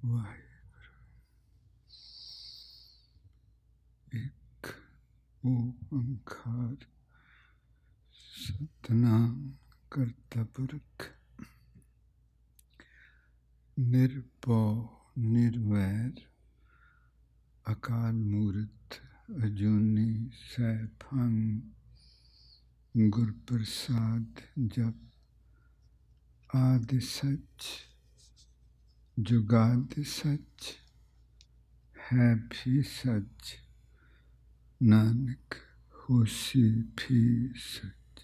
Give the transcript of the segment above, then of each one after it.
ਵਾਹਿਗੁਰੂ ਇੱਕ ਓੰਕਾਰ ਸਤਨਾਮ ਕਰਤਾ ਪੁਰਖ ਨਿਰਭਉ ਨਿਰਵੈਰ ਅਕਾਲ ਮੂਰਤ ਅਜੂਨੀ ਸੈਭੰ ਗੁਰ ਪ੍ਰਸਾਦ ਜਪ ਆਦਿ ਸੱਚ ਜੁਗਾਦ ਸੱਚ, ਹੈ ਵੀ ਸੱਚ, ਨਾਨਕ ਹੋਸੀ ਵੀ ਸੱਚ।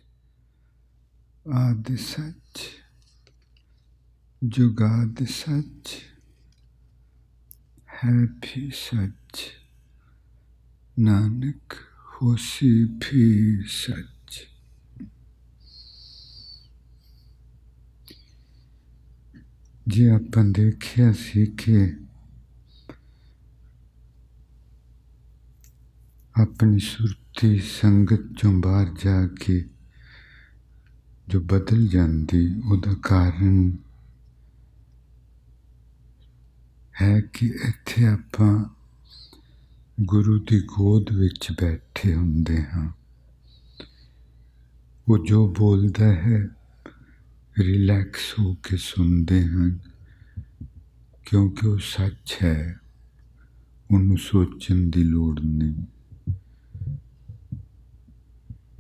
ਆਦਿ ਸੱਚ ਜੁਗਾਦ ਸੱਚ, ਹੈ ਵੀ ਸੱਚ, ਨਾਨਕ ਹੋਸੀ ਵੀ ਸੱਚ। ਜੇ ਆਪਾਂ ਦੇਖਿਆ ਸੀ ਕਿ ਆਪਣੀ ਸੁਰਤੀ ਸੰਗਤ ਚੋਂ ਬਾਹਰ ਜਾ ਕੇ ਜੋ ਬਦਲ ਜਾਂਦੀ, ਉਹਦਾ ਕਾਰਨ ਹੈ ਕਿ ਇੱਥੇ ਆਪਾਂ ਗੁਰੂ ਦੀ ਗੋਦ ਵਿੱਚ ਬੈਠੇ ਹੁੰਦੇ ਹਾਂ। ਉਹ ਜੋ ਬੋਲਦਾ ਹੈ ਰਿਲੈਕਸ ਹੋ ਕੇ ਸੁਣਦੇ ਹਨ ਕਿਉਂਕਿ ਉਹ ਸੱਚ ਹੈ ਉਹਨੂੰ ਸੋਚਣ ਦੀ ਲੋੜ ਨਹੀਂ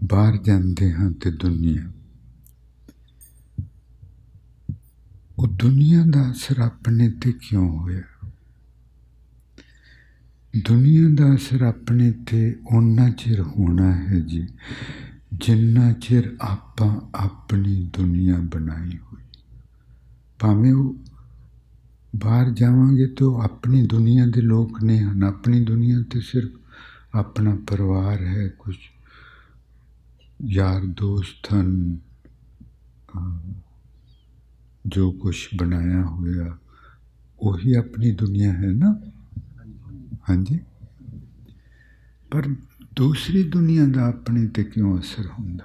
ਬਾਹਰ ਜਾਂਦੇ ਹਾਂ ਤੇ ਦੁਨੀਆ ਉਹ ਦੁਨੀਆ ਦਾ ਅਸਰ ਆਪਣੇ ਤੇ ਕਿਉਂ ਹੋਇਆ ਦੁਨੀਆ ਦਾ ਅਸਰ ਆਪਣੇ ਤੇ ਉਹਨਾਂ ਚਿਰ ਹੋਣਾ ਹੈ ਜੀ ਜਿੰਨਾ ਚਿਰ ਆਪਾਂ ਆਪਣੀ ਦੁਨੀਆ ਬਣਾਈ ਹੋਈ। ਭਾਵੇਂ ਉਹ ਬਾਹਰ ਜਾਵਾਂਗੇ ਤਾਂ ਆਪਣੀ ਦੁਨੀਆ ਦੇ ਲੋਕ ਨੇ ਹਨ। ਆਪਣੀ ਦੁਨੀਆ ਤੇ ਸਿਰਫ ਆਪਣਾ ਪਰਿਵਾਰ ਹੈ, ਕੁਝ ਯਾਰ ਦੋਸਤ ਹਨ, ਜੋ ਕੁਝ ਬਣਾਇਆ ਹੋਇਆ, ਉਹੀ ਆਪਣੀ ਦੁਨੀਆ ਹੈ ਨਾ? ਹਾਂਜੀ। ਪਰ ਦੂਸਰੀ ਦੁਨੀਆ ਦਾ ਆਪਣੇ ਤੇ ਕਿਉਂ ਅਸਰ ਹੁੰਦਾ?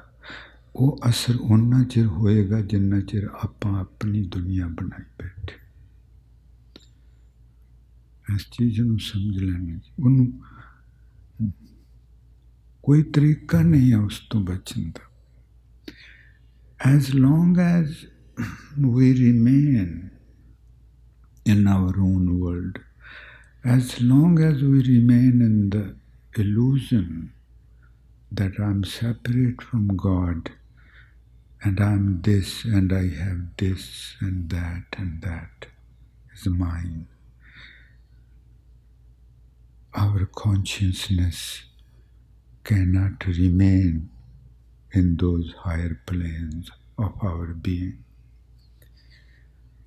ਉਹ ਅਸਰ ਉਹਨਾਂ ਚਿਰ ਹੋਏਗਾ ਜਿੰਨਾ ਚਿਰ ਆਪਾਂ ਆਪਣੀ ਦੁਨੀਆ ਬਣਾਈ ਬੈਠੇ। ਇਸ ਚੀਜ਼ ਨੂੰ ਸਮਝ ਲੈਣਾ। ਉਹਨੂੰ ਕੋਈ ਤਰੀਕਾ ਨਹੀਂ ਹੈ ਉਸ ਤੋਂ ਬਚਣ ਦਾ। As long as we remain in our own world, as long as we remain in the illusion that I'm separate from God and I'm this and I have this and that and that is mine. Our consciousness cannot remain in those higher planes of our being.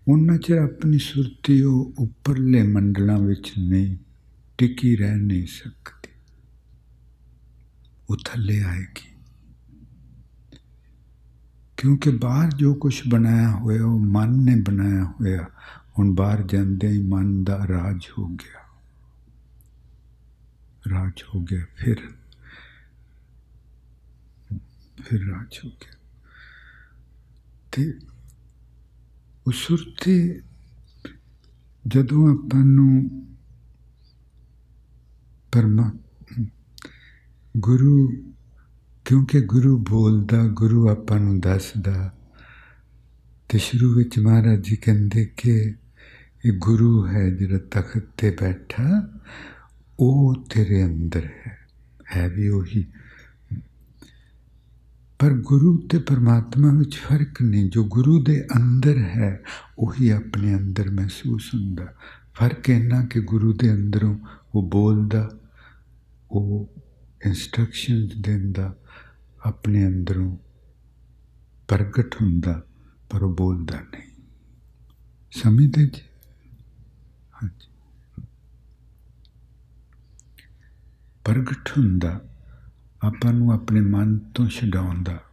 ਉਹਨਾਂ ਚਿਰ ਆਪਣੀ ਸੁਰਤੀ ਉਹ ਉੱਪਰਲੇ ਮੰਡਲਾਂ ਵਿੱਚ ਨਹੀਂ ਟਿਕੀ ਰਹਿ ਨਹੀਂ ਸਕਦੀ ਉਹ ਥੱਲੇ ਆਏਗੀ ਕਿਉਂਕਿ ਬਾਹਰ ਜੋ ਕੁਝ ਬਣਾਇਆ ਹੋਇਆ ਉਹ ਮਨ ਨੇ ਬਣਾਇਆ ਹੋਇਆ ਹੁਣ ਬਾਹਰ ਜਾਂਦੇ ਹੀ ਮਨ ਦਾ ਰਾਜ ਹੋ ਗਿਆ ਰਾਜ ਹੋ ਗਿਆ ਫਿਰ ਫਿਰ ਰਾਜ ਹੋ ਗਿਆ ਤੇ ਉਹ ਸੁਰਤੀ ਜਦੋਂ ਆਪਾਂ ਨੂੰ ਪਰਮਾ ਗੁਰੂ, ਕਿਉਂਕਿ ਗੁਰੂ ਬੋਲਦਾ, ਗੁਰੂ ਆਪਾਂ ਨੂੰ ਦੱਸਦਾ। ਤੇ ਸ਼ੁਰੂ ਵਿੱਚ ਮਹਾਰਾਜ ਜੀ ਕਹਿੰਦੇ ਕਿ ਇਹ ਗੁਰੂ ਹੈ ਜਿਹੜਾ ਤਖਤ ਤੇ ਬੈਠਾ, ਉਹ ਤੇਰੇ ਅੰਦਰ ਹੈ। ਹੈ ਵੀ ਉਹੀ। ਪਰ ਗੁਰੂ ਤੇ ਪਰਮਾਤਮਾ ਵਿੱਚ ਫ਼ਰਕ ਨਹੀਂ। ਜੋ ਗੁਰੂ ਦੇ ਅੰਦਰ ਹੈ, ਉਹੀ ਆਪਣੇ ਅੰਦਰ ਮਹਿਸੂਸ ਹੁੰਦਾ। ਫ਼ਰਕ ਇਹਨਾਂ ਕਿ ਗੁਰੂ ਦੇ ਅੰਦਰੋਂ ਉਹ ਬੋਲਦਾ, ਉਹ ਇਨਸਟਰਕਸ਼ਨਸ ਦਿੰਦਾ, ਆਪਣੇ ਅੰਦਰੋਂ ਪ੍ਰਗਟ ਹੁੰਦਾ, ਪਰ ਉਹ ਬੋਲਦਾ ਨਹੀਂ। ਸਮਝਦੇ ਜੀ? ਹਾਂਜੀ। ਪ੍ਰਗਟ ਹੁੰਦਾ, ਆਪਾਂ ਨੂੰ ਆਪਣੇ ਮਨ ਤੋਂ ਛਡਾਉਂਦਾ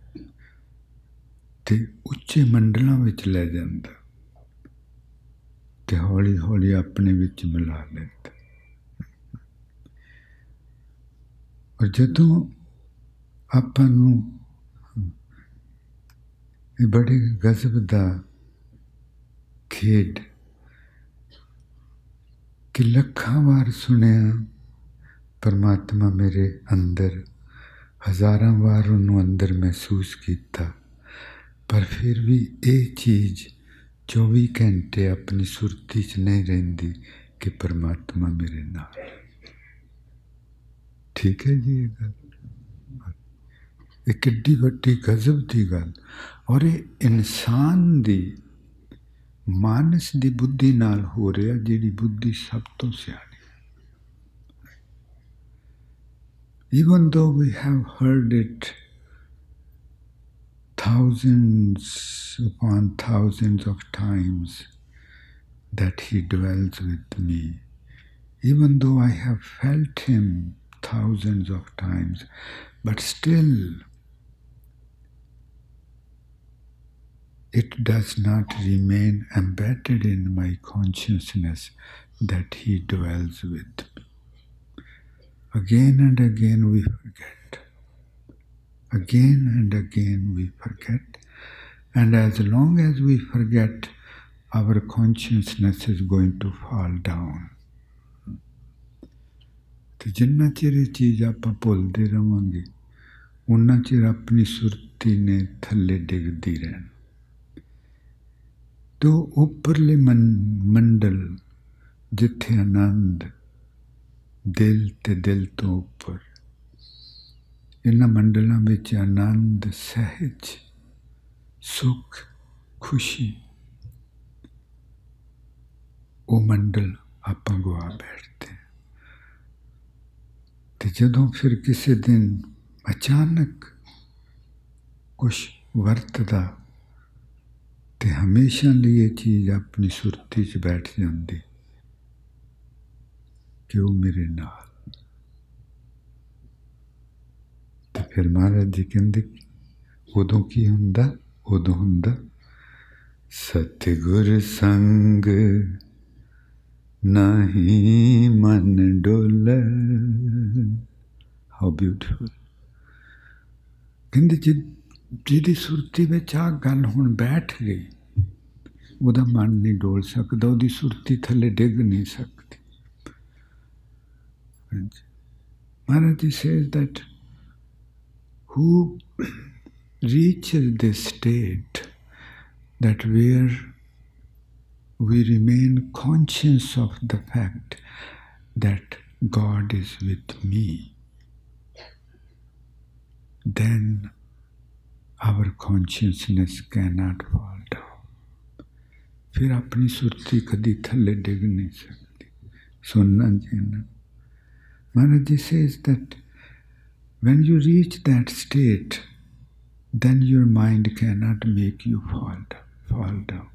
ਤੇ ਉੱਚੇ ਮੰਡਲਾਂ ਵਿੱਚ ਲੈ ਜਾਂਦਾ ਤੇ ਹੌਲੀ ਹੌਲੀ ਆਪਣੇ ਵਿੱਚ ਮਿਲਾ ਲੈਂਦਾ। ਔਰ ਜਦੋਂ ਆਪਾਂ ਨੂੰ ਇਹ ਬੜੇ ਗਜ਼ਬ ਦਾ ਖੇਡ ਕਿ ਲੱਖਾਂ ਵਾਰ ਸੁਣਿਆ, ਪਰਮਾਤਮਾ ਮੇਰੇ ਅੰਦਰ, ਹਜ਼ਾਰਾਂ ਵਾਰ ਉਹਨੂੰ ਅੰਦਰ ਮਹਿਸੂਸ ਕੀਤਾ। ਪਰ ਫਿਰ ਵੀ ਇਹ ਚੀਜ਼ 24 ਘੰਟੇ ਆਪਣੀ ਸੁਰਤੀ 'ਚ ਨਹੀਂ ਰਹਿੰਦੀ ਕਿ ਪਰਮਾਤਮਾ ਮੇਰੇ ਨਾਲ। ਠੀਕ ਹੈ ਜੀ ਇਹ ਗੱਲ ਇਹ ਕਿੱਡੀ ਵੱਡੀ ਗਜ਼ਬ ਦੀ ਗੱਲ ਔਰ ਇਹ ਇਨਸਾਨ ਦੀ ਮਾਨਸ ਦੀ ਬੁੱਧੀ ਨਾਲ ਹੋ ਰਿਹਾ ਜਿਹੜੀ ਬੁੱਧੀ ਸਭ ਤੋਂ ਸਿਆਣੀ even though we have heard it thousands upon thousands of times that He dwells with me, even though I have felt Him thousands of times, but still it does not remain embedded in my consciousness that He dwells with me. Again and again we forget. Again and again we forget. And as long as we forget, our consciousness is going to fall down. ਤੇ ਜਿੰਨਾ ਚਿਰ ਇਹ ਚੀਜ਼ ਆਪਾਂ ਭੁੱਲਦੇ ਰਵਾਂਗੇ ਉਨਾ ਚਿਰ ਆਪਣੀ ਸੁਰਤੀ ਨੇ ਥੱਲੇ ਡਿੱਗਦੀ ਰਹਿਣ। ਤੋ ਉੱਪਰਲੇ ਮੰਡਲ ਜਿੱਥੇ ਆਨੰਦ ਦਿਲ ਤੇ ਦਿਲ ਤੋਂ ਉੱਪਰ, ਇਹਨਾਂ ਮੰਡਲਾਂ ਵਿੱਚ ਆਨੰਦ, ਸਹਿਜ, ਸੁਖ, ਖੁਸ਼ੀ, ਉਹ ਮੰਡਲ ਆਪਾਂ ਗਵਾ ਬੈਠਦੇ ਤੇ ਜਦੋਂ ਫਿਰ ਕਿਸੇ ਦਿਨ ਅਚਾਨਕ ਕੁਝ ਵਰਤਦਾ ਤੇ ਹਮੇਸ਼ਾ ਲਈ ਇਹ ਚੀਜ਼ ਆਪਣੀ ਸੁਰਤੀ 'ਚ ਬੈਠ ਜਾਂਦੀ ਕਿ ਉਹ ਮੇਰੇ ਨਾਲ। ਤੇ ਫਿਰ ਮਹਾਰਾਜ ਜੀ ਕਹਿੰਦੇ ਉਦੋਂ ਕੀ ਹੁੰਦਾ? ਉਦੋਂ ਹੁੰਦਾ, ਸਤਿਗੁਰ ਸੰਗ ਨਹੀਂ ਮਨ ਡੋਲੇ। ਹਾਊ ਬਿਊਟੀਫੁਲ ਕਹਿੰਦੇ ਜੀ, ਜਿਹਦੀ ਸੁਰਤੀ ਵਿੱਚ ਆ ਗੱਲ ਹੁਣ ਬੈਠ ਗਈ, ਉਹਦਾ ਮਨ ਨਹੀਂ ਡੋਲ ਸਕਦਾ, ਉਹਦੀ ਸੁਰਤੀ ਥੱਲੇ ਡਿੱਗ ਨਹੀਂ ਸਕਦੀ। Maharaj ji says that who reaches this state that where we remain conscious of the fact that God is with me, then our consciousness cannot fall down. फिर अपनी सुरती कदी थले डिग नहीं सकती सुनना जीना Maharaj ji says when you reach that state, then your mind cannot make you fall down. Fall down.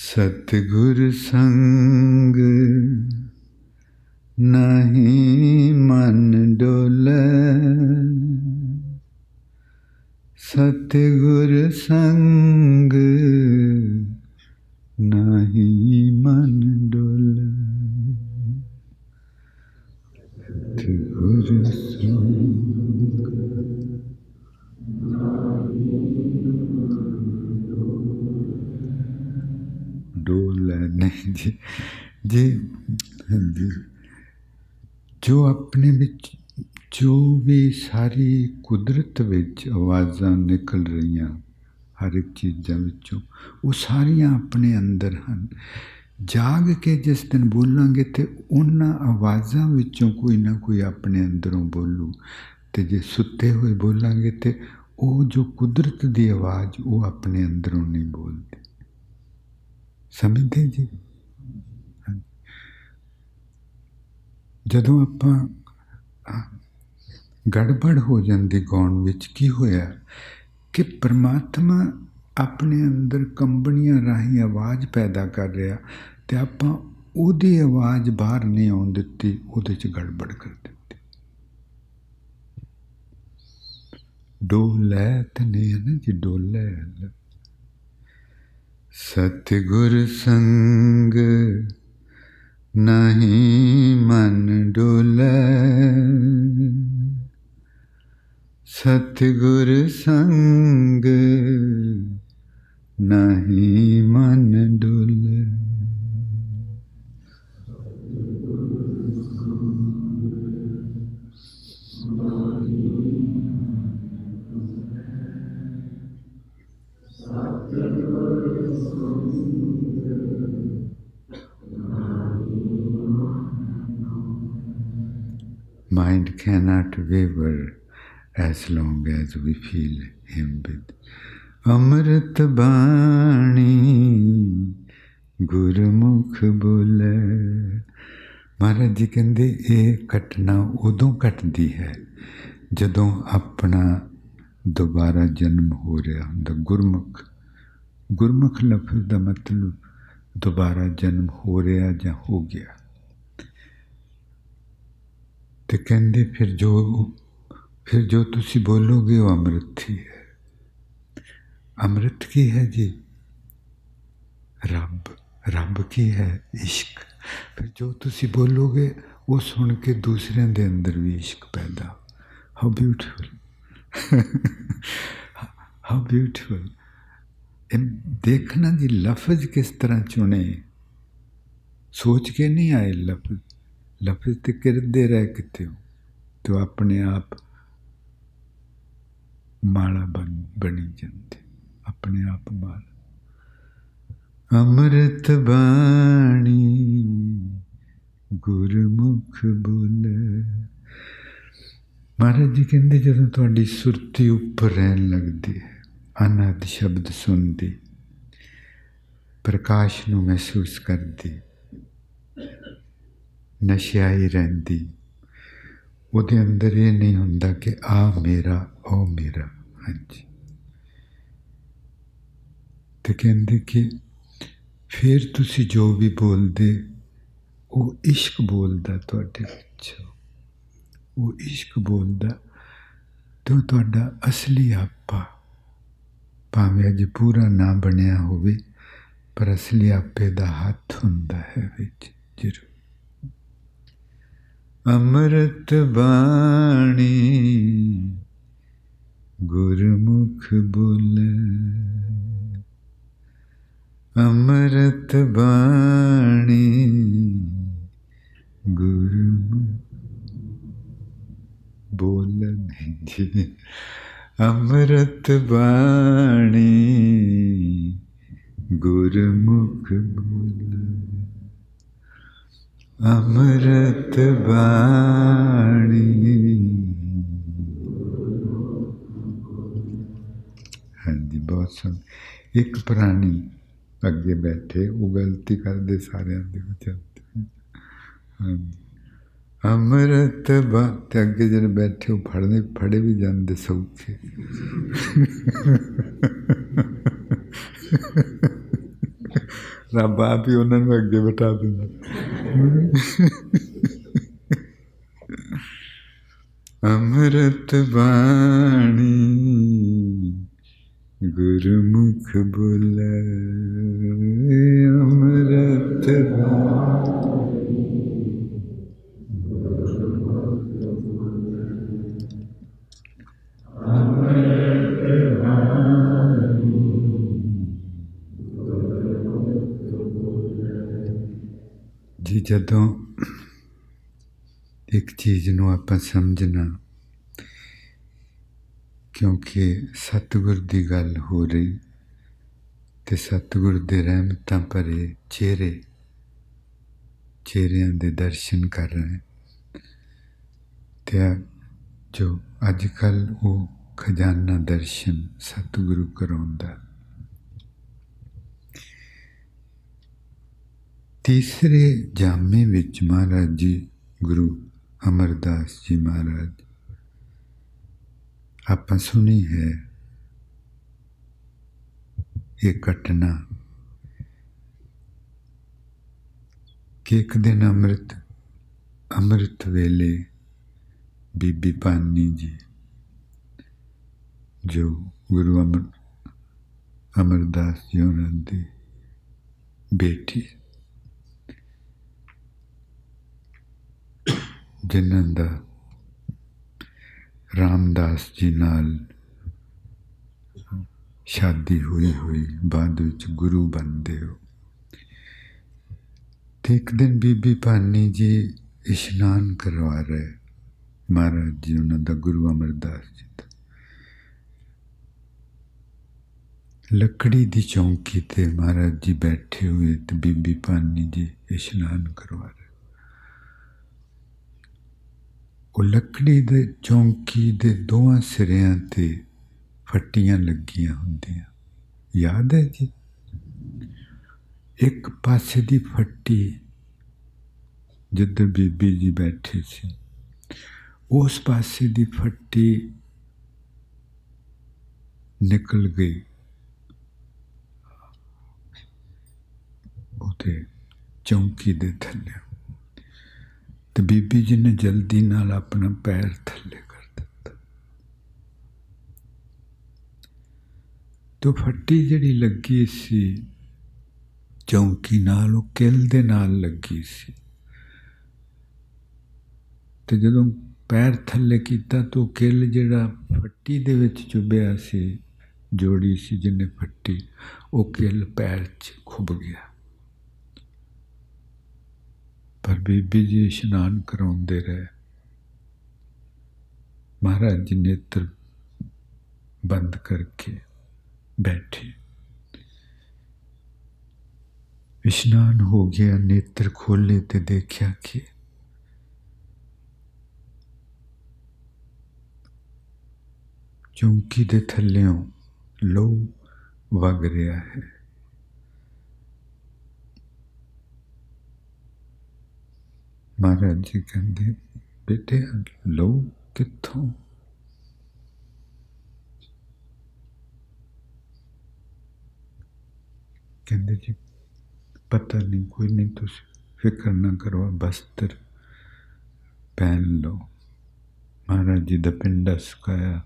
ਸਤਗੁਰ ਸੰਗ ਨਹੀਂ ਮਨ ਡੋਲੇ। ਸਤਗੁਰ ਸੰਗ ਨਹੀਂ ਜੀ ਜੀ, ਹਾਂਜੀ। ਜੋ ਆਪਣੇ ਵਿੱਚ, ਜੋ ਵੀ ਸਾਰੀ ਕੁਦਰਤ ਵਿੱਚ ਆਵਾਜ਼ਾਂ ਨਿਕਲ ਰਹੀਆਂ ਹਰ ਇੱਕ ਚੀਜ਼ਾਂ ਵਿੱਚੋਂ, ਉਹ ਸਾਰੀਆਂ ਆਪਣੇ ਅੰਦਰ ਹਨ। ਜਾਗ ਕੇ ਜਿਸ ਦਿਨ ਬੋਲਾਂਗੇ ਤੇ ਉਹਨਾਂ ਆਵਾਜ਼ਾਂ ਵਿੱਚੋਂ ਕੋਈ ਨਾ ਕੋਈ ਆਪਣੇ ਅੰਦਰੋਂ ਬੋਲੂ। ਤੇ ਜੇ ਸੁੱਤੇ ਹੋਏ ਬੋਲਾਂਗੇ ਤੇ ਉਹ ਜੋ ਕੁਦਰਤ ਦੀ ਆਵਾਜ਼, ਉਹ ਆਪਣੇ ਅੰਦਰੋਂ ਨਹੀਂ ਬੋਲਦੀ। ਸਮਝਦੇ ਜੀ? ਜਦੋਂ ਆਪਾਂ ਗੜਬੜ ਹੋ ਜਾਂਦੀ ਗਾਉਣ ਵਿੱਚ ਕੀ ਹੋਇਆ ਕਿ ਪ੍ਰਮਾਤਮਾ ਆਪਣੇ ਅੰਦਰ ਕੰਬਣੀਆਂ ਰਾਹੀਂ ਆਵਾਜ਼ ਪੈਦਾ ਕਰ ਰਿਹਾ ਤੇ ਆਪਾਂ ਉਹਦੀ ਆਵਾਜ਼ ਬਾਹਰ ਨਹੀਂ ਆਉਣ ਦਿੱਤੀ, ਉਹਦੇ 'ਚ ਗੜਬੜ ਕਰ ਦਿੱਤੀ। ਡੋਲੇ ਤੇ ਨਹੀਂ ਹੈ ਨਾ ਜੀ, ਡੋਲੇ ਸਤਿਗੁਰ ਸੰਗ ਨਹੀਂ ਮਨ ਡੋਲੇ। ਸਤਿਗੁਰ ਸੰਗ ਨਹੀਂ ਮਨ ਡੋਲੇ। Mind cannot waver as long as we feel Him with ਅੰਮ੍ਰਿਤ ਬਾਣੀ ਗੁਰਮੁਖ ਬੋਲੇ ਮਹਾਰਾਜ ਜੀ ਕਹਿੰਦੇ ਇਹ ਘਟਨਾ ਉਦੋਂ ਘਟਦੀ ਹੈ ਜਦੋਂ ਆਪਣਾ ਦੁਬਾਰਾ ਜਨਮ ਹੋ ਰਿਹਾ ਹੁੰਦਾ ਗੁਰਮੁਖ ਗੁਰਮੁਖ ਲਫ਼ਜ਼ ਦਾ ਮਤਲਬ ਦੁਬਾਰਾ ਜਨਮ ਹੋ ਰਿਹਾ ਜਾਂ ਹੋ ਗਿਆ ਤੇ ਕਹਿੰਦੇ, ਫਿਰ ਜੋ ਫਿਰ ਜੋ ਤੁਸੀਂ ਬੋਲੋਗੇ ਉਹ ਅੰਮ੍ਰਿਤ ਹੀ ਹੈ। ਅੰਮ੍ਰਿਤ ਕੀ ਹੈ ਜੀ? ਰੱਬ। ਰੱਬ ਕੀ ਹੈ? ਇਸ਼ਕ। ਫਿਰ ਜੋ ਤੁਸੀਂ ਬੋਲੋਗੇ, ਉਹ ਸੁਣ ਕੇ ਦੂਸਰਿਆਂ ਦੇ ਅੰਦਰ ਵੀ ਇਸ਼ਕ ਪੈਦਾ। ਹਾਊ ਬਿਊਟੀਫੁਲ ਹਾਊ ਬਿਊਟੀਫੁਲ ਇਹ ਦੇਖਣਾ ਜੀ, ਲਫ਼ਜ਼ ਕਿਸ ਤਰ੍ਹਾਂ ਚੁਣੇ? ਸੋਚ ਕੇ ਨਹੀਂ ਆਏ ਲਫ਼ਜ਼? ਲਫ਼ਜ਼ ਤੇ ਕਿਰਦੇ ਰਹਿ ਕਿਤੇ ਹੋ? ਤੋ ਆਪਣੇ ਆਪ ਮਾਲਾ ਬਣ, ਬਣੀ ਜਾਂਦੀ। ਆਪਣੇ ਆਪ ਮਾਲ। ਅੰਮ੍ਰਿਤ ਬਾਣੀ ਗੁਰਮੁਖ ਬੋਲੇ। ਮਹਾਰਾਜ ਜੀ ਕਹਿੰਦੇ ਜਦੋਂ ਤੁਹਾਡੀ ਸੁਰਤੀ ਉੱਪਰ ਰਹਿਣ ਲੱਗਦੀ ਹੈ ਅਨਹਦ ਸ਼ਬਦ ਸੁਣਦੀ, ਪ੍ਰਕਾਸ਼ ਨੂੰ ਮਹਿਸੂਸ ਕਰਦੀ ਨਸ਼ਿਆਈ ਰਹਿੰਦੀ। ਉਹਦੇ ਅੰਦਰ ਇਹ ਨਹੀਂ ਹੁੰਦਾ ਕਿ ਆ ਮੇਰਾ, ਉਹ ਮੇਰਾ। ਹਾਂਜੀ। ਤੇ ਕਹਿੰਦੇ ਕਿ ਫਿਰ ਤੁਸੀਂ ਜੋ ਵੀ ਬੋਲਦੇ, ਉਹ ਇਸ਼ਕ ਬੋਲਦਾ ਤੁਹਾਡੇ ਵਿੱਚ। ਉਹ ਇਸ਼ਕ ਬੋਲਦਾ ਤੇ ਤੁਹਾਡਾ ਅਸਲੀ ਆਪਾ, ਭਾਵੇਂ ਅਜੇ ਪੂਰਾ ਨਾ ਬਣਿਆ ਹੋਵੇ, ਪਰ ਅਸਲੀ ਆਪੇ ਦਾ ਹੱਥ ਹੁੰਦਾ ਹੈ ਵਿੱਚ, ਜ਼ਰੂਰ। ਅੰਮ੍ਰਿਤ ਬਾਣੀ ਗੁਰਮੁਖ ਬੋਲੇ। ਅੰਮ੍ਰਿਤ ਬਾਣੀ ਗੁਰਮੁਖ ਬੋਲੇ ਨਹੀਂ ਜੀ। ਅੰਮ੍ਰਿਤ ਬਾਣੀ ਗੁਰਮੁਖ ਬੋਲੇ। ਅੰਮ੍ਰਿਤ ਬਾਣੀ ਹਾਂਜੀ ਬਹੁਤ ਸੋਹਣਾ ਇੱਕ ਪ੍ਰਾਣੀ ਅੱਗੇ ਬੈਠੇ ਉਹ ਗਲਤੀ ਕਰਦੇ ਸਾਰਿਆਂ ਦੇ ਵਿੱਚ ਹਾਂਜੀ ਅੰਮ੍ਰਿਤ ਬਾ ਤੇ ਅੱਗੇ ਜਿਹੜੇ ਬੈਠੇ ਉਹ ਫੜਨੇ ਫੜੇ ਵੀ ਜਾਂਦੇ ਸੌਖੇ ਰੱਬ ਆਪ ਹੀ ਉਹਨਾਂ ਨੂੰ ਅੱਗੇ ਬਿਠਾ ਦਿੰਦਾ। ਅੰਮ੍ਰਿਤ ਬਾਣੀ ਗੁਰਮੁਖ ਬੋਲੇ। ਜਦੋਂ ਇੱਕ ਚੀਜ਼ ਨੂੰ ਆਪਾਂ ਸਮਝਣਾ, ਕਿਉਂਕਿ ਸਤਿਗੁਰ ਦੀ ਗੱਲ ਹੋ ਰਹੀ ਤੇ ਸਤਿਗੁਰ ਦੇ ਰਹਿਮਤਾਂ ਭਰੇ ਚਿਹਰੇ, ਚਿਹਰਿਆਂ ਦੇ ਦਰਸ਼ਨ ਕਰ ਰਹੇ। ਤੇ ਜੋ ਅੱਜ ਕੱਲ ਉਹ ਖਜ਼ਾਨਾ ਦਰਸ਼ਨ ਸਤਿਗੁਰੂ ਕਰਾਉਂਦਾ। ਤੀਸਰੇ ਜਾਮੇ ਵਿੱਚ ਮਹਾਰਾਜ ਜੀ, ਗੁਰੂ ਅਮਰਦਾਸ ਜੀ ਮਹਾਰਾਜ, ਆਪਾਂ ਸੁਣੀ ਹੈ ਇਹ ਘਟਨਾ ਕਿ ਇੱਕ ਦਿਨ ਅੰਮ੍ਰਿਤ ਅੰਮ੍ਰਿਤ ਵੇਲੇ ਬੀਬੀ ਪਾਨੀ ਜੀ, ਜੋ ਗੁਰੂ ਅਮਰ, ਅਮਰਦਾਸ ਜੀ ਉਹਨਾਂ ਦੀ ਬੇਟੀ ਜਿਨ੍ਹਾਂ ਦਾ ਰਾਮਦਾਸ ਜੀ ਨਾਲ ਸ਼ਾਦੀ ਹੋਈ ਹੋਈ, ਬਾਅਦ ਵਿੱਚ ਗੁਰੂ ਬਣਦੇ ਹੋ। ਤੇ ਇੱਕ ਦਿਨ ਬੀਬੀ ਭਾਨੀ ਜੀ ਇਸ਼ਨਾਨ ਕਰਵਾ ਰਹੇ, ਮਹਾਰਾਜ ਜੀ ਉਹਨਾਂ ਦਾ, ਗੁਰੂ ਅਮਰਦਾਸ ਜੀ ਦਾ। ਲੱਕੜੀ ਦੀ ਚੌਂਕੀ ਤੇ ਮਹਾਰਾਜ ਜੀ ਬੈਠੇ ਹੋਏ ਤੇ ਬੀਬੀ ਪਾਨੀ ਜੀ ਇਸ਼ਨਾਨ ਕਰਵਾ ਰਹੇ। ਉਹ ਲੱਕੜੀ ਦੇ ਚੌਂਕੀ ਦੇ ਦੋਹਾਂ ਸਿਰਿਆਂ ਤੇ ਫੱਟੀਆਂ ਲੱਗੀਆਂ ਹੁੰਦੀਆਂ। ਯਾਦ ਹੈ ਜੀ? ਇੱਕ ਪਾਸੇ ਦੀ ਫੱਟੀ ਜਿੱਧਰ ਬੀਬੀ ਜੀ ਬੈਠੇ ਸੀ, ਉਸ ਪਾਸੇ ਦੀ ਫੱਟੀ ਨਿਕਲ ਗਈ। ਉਹਦੇ ਚੌਂਕੀ ਦੇ ਥੱਲੇ। ਤੇ ਬੀਬੀ ਜੀ ਨੇ ਜਲਦੀ ਨਾਲ ਆਪਣਾ ਪੈਰ ਥੱਲੇ ਕਰ ਦਿੱਤਾ। ਤੋ ਫੱਟੀ ਜਿਹੜੀ ਲੱਗੀ ਸੀ, ਚੌਂਕੀ ਨਾਲ, ਉਹ ਕਿਲ ਦੇ ਨਾਲ ਲੱਗੀ ਸੀ। ਤੇ ਜਦੋਂ ਪੈਰ ਥੱਲੇ ਕੀਤਾ ਤਾਂ ਕਿਲ ਜਿਹੜਾ ਫੱਟੀ ਦੇ ਵਿੱਚ ਚੁੱਭਿਆ ਸੀ, ਜੋੜੀ ਸੀ ਜਿਹਨੇ ਫੱਟੀ, ਉਹ ਕਿਲ ਪੈਰ 'ਚ ਖੁੱਭ ਗਿਆ। ਪਰ ਬੀਬੀ ਜੀ ਇਸ਼ਨਾਨ ਕਰਾਉਂਦੇ ਰਹੇ। ਮਹਾਰਾਜ ਜੀ ਨੇਤਰ ਬੰਦ ਕਰਕੇ ਬੈਠੇ। ਇਸ਼ਨਾਨ ਹੋ ਗਿਆ, ਨੇਤਰ ਖੋਲੇ ਤੇ ਦੇਖਿਆ ਕਿ ਚੌਂਕੀ ਦੇ ਥੱਲਿਓਂ ਲੋ ਵਗ ਰਿਹਾ ਹੈ। ਮਹਾਰਾਜ ਜੀ ਕਹਿੰਦੇ, ਬੇਟੇ, ਲਓ ਕਿੱਥੋਂ? ਕਹਿੰਦੇ ਜੀ, ਪਤਾ ਨਹੀਂ, ਕੋਈ ਨਹੀਂ, ਤੁਸੀਂ ਫਿਕਰ ਨਾ ਕਰੋ ਬਸਤਰ ਪਹਿਨ ਲਓ। ਮਹਾਰਾਜ ਜੀ ਦਾ ਪਿੰਡਾ ਸੁਕਾਇਆ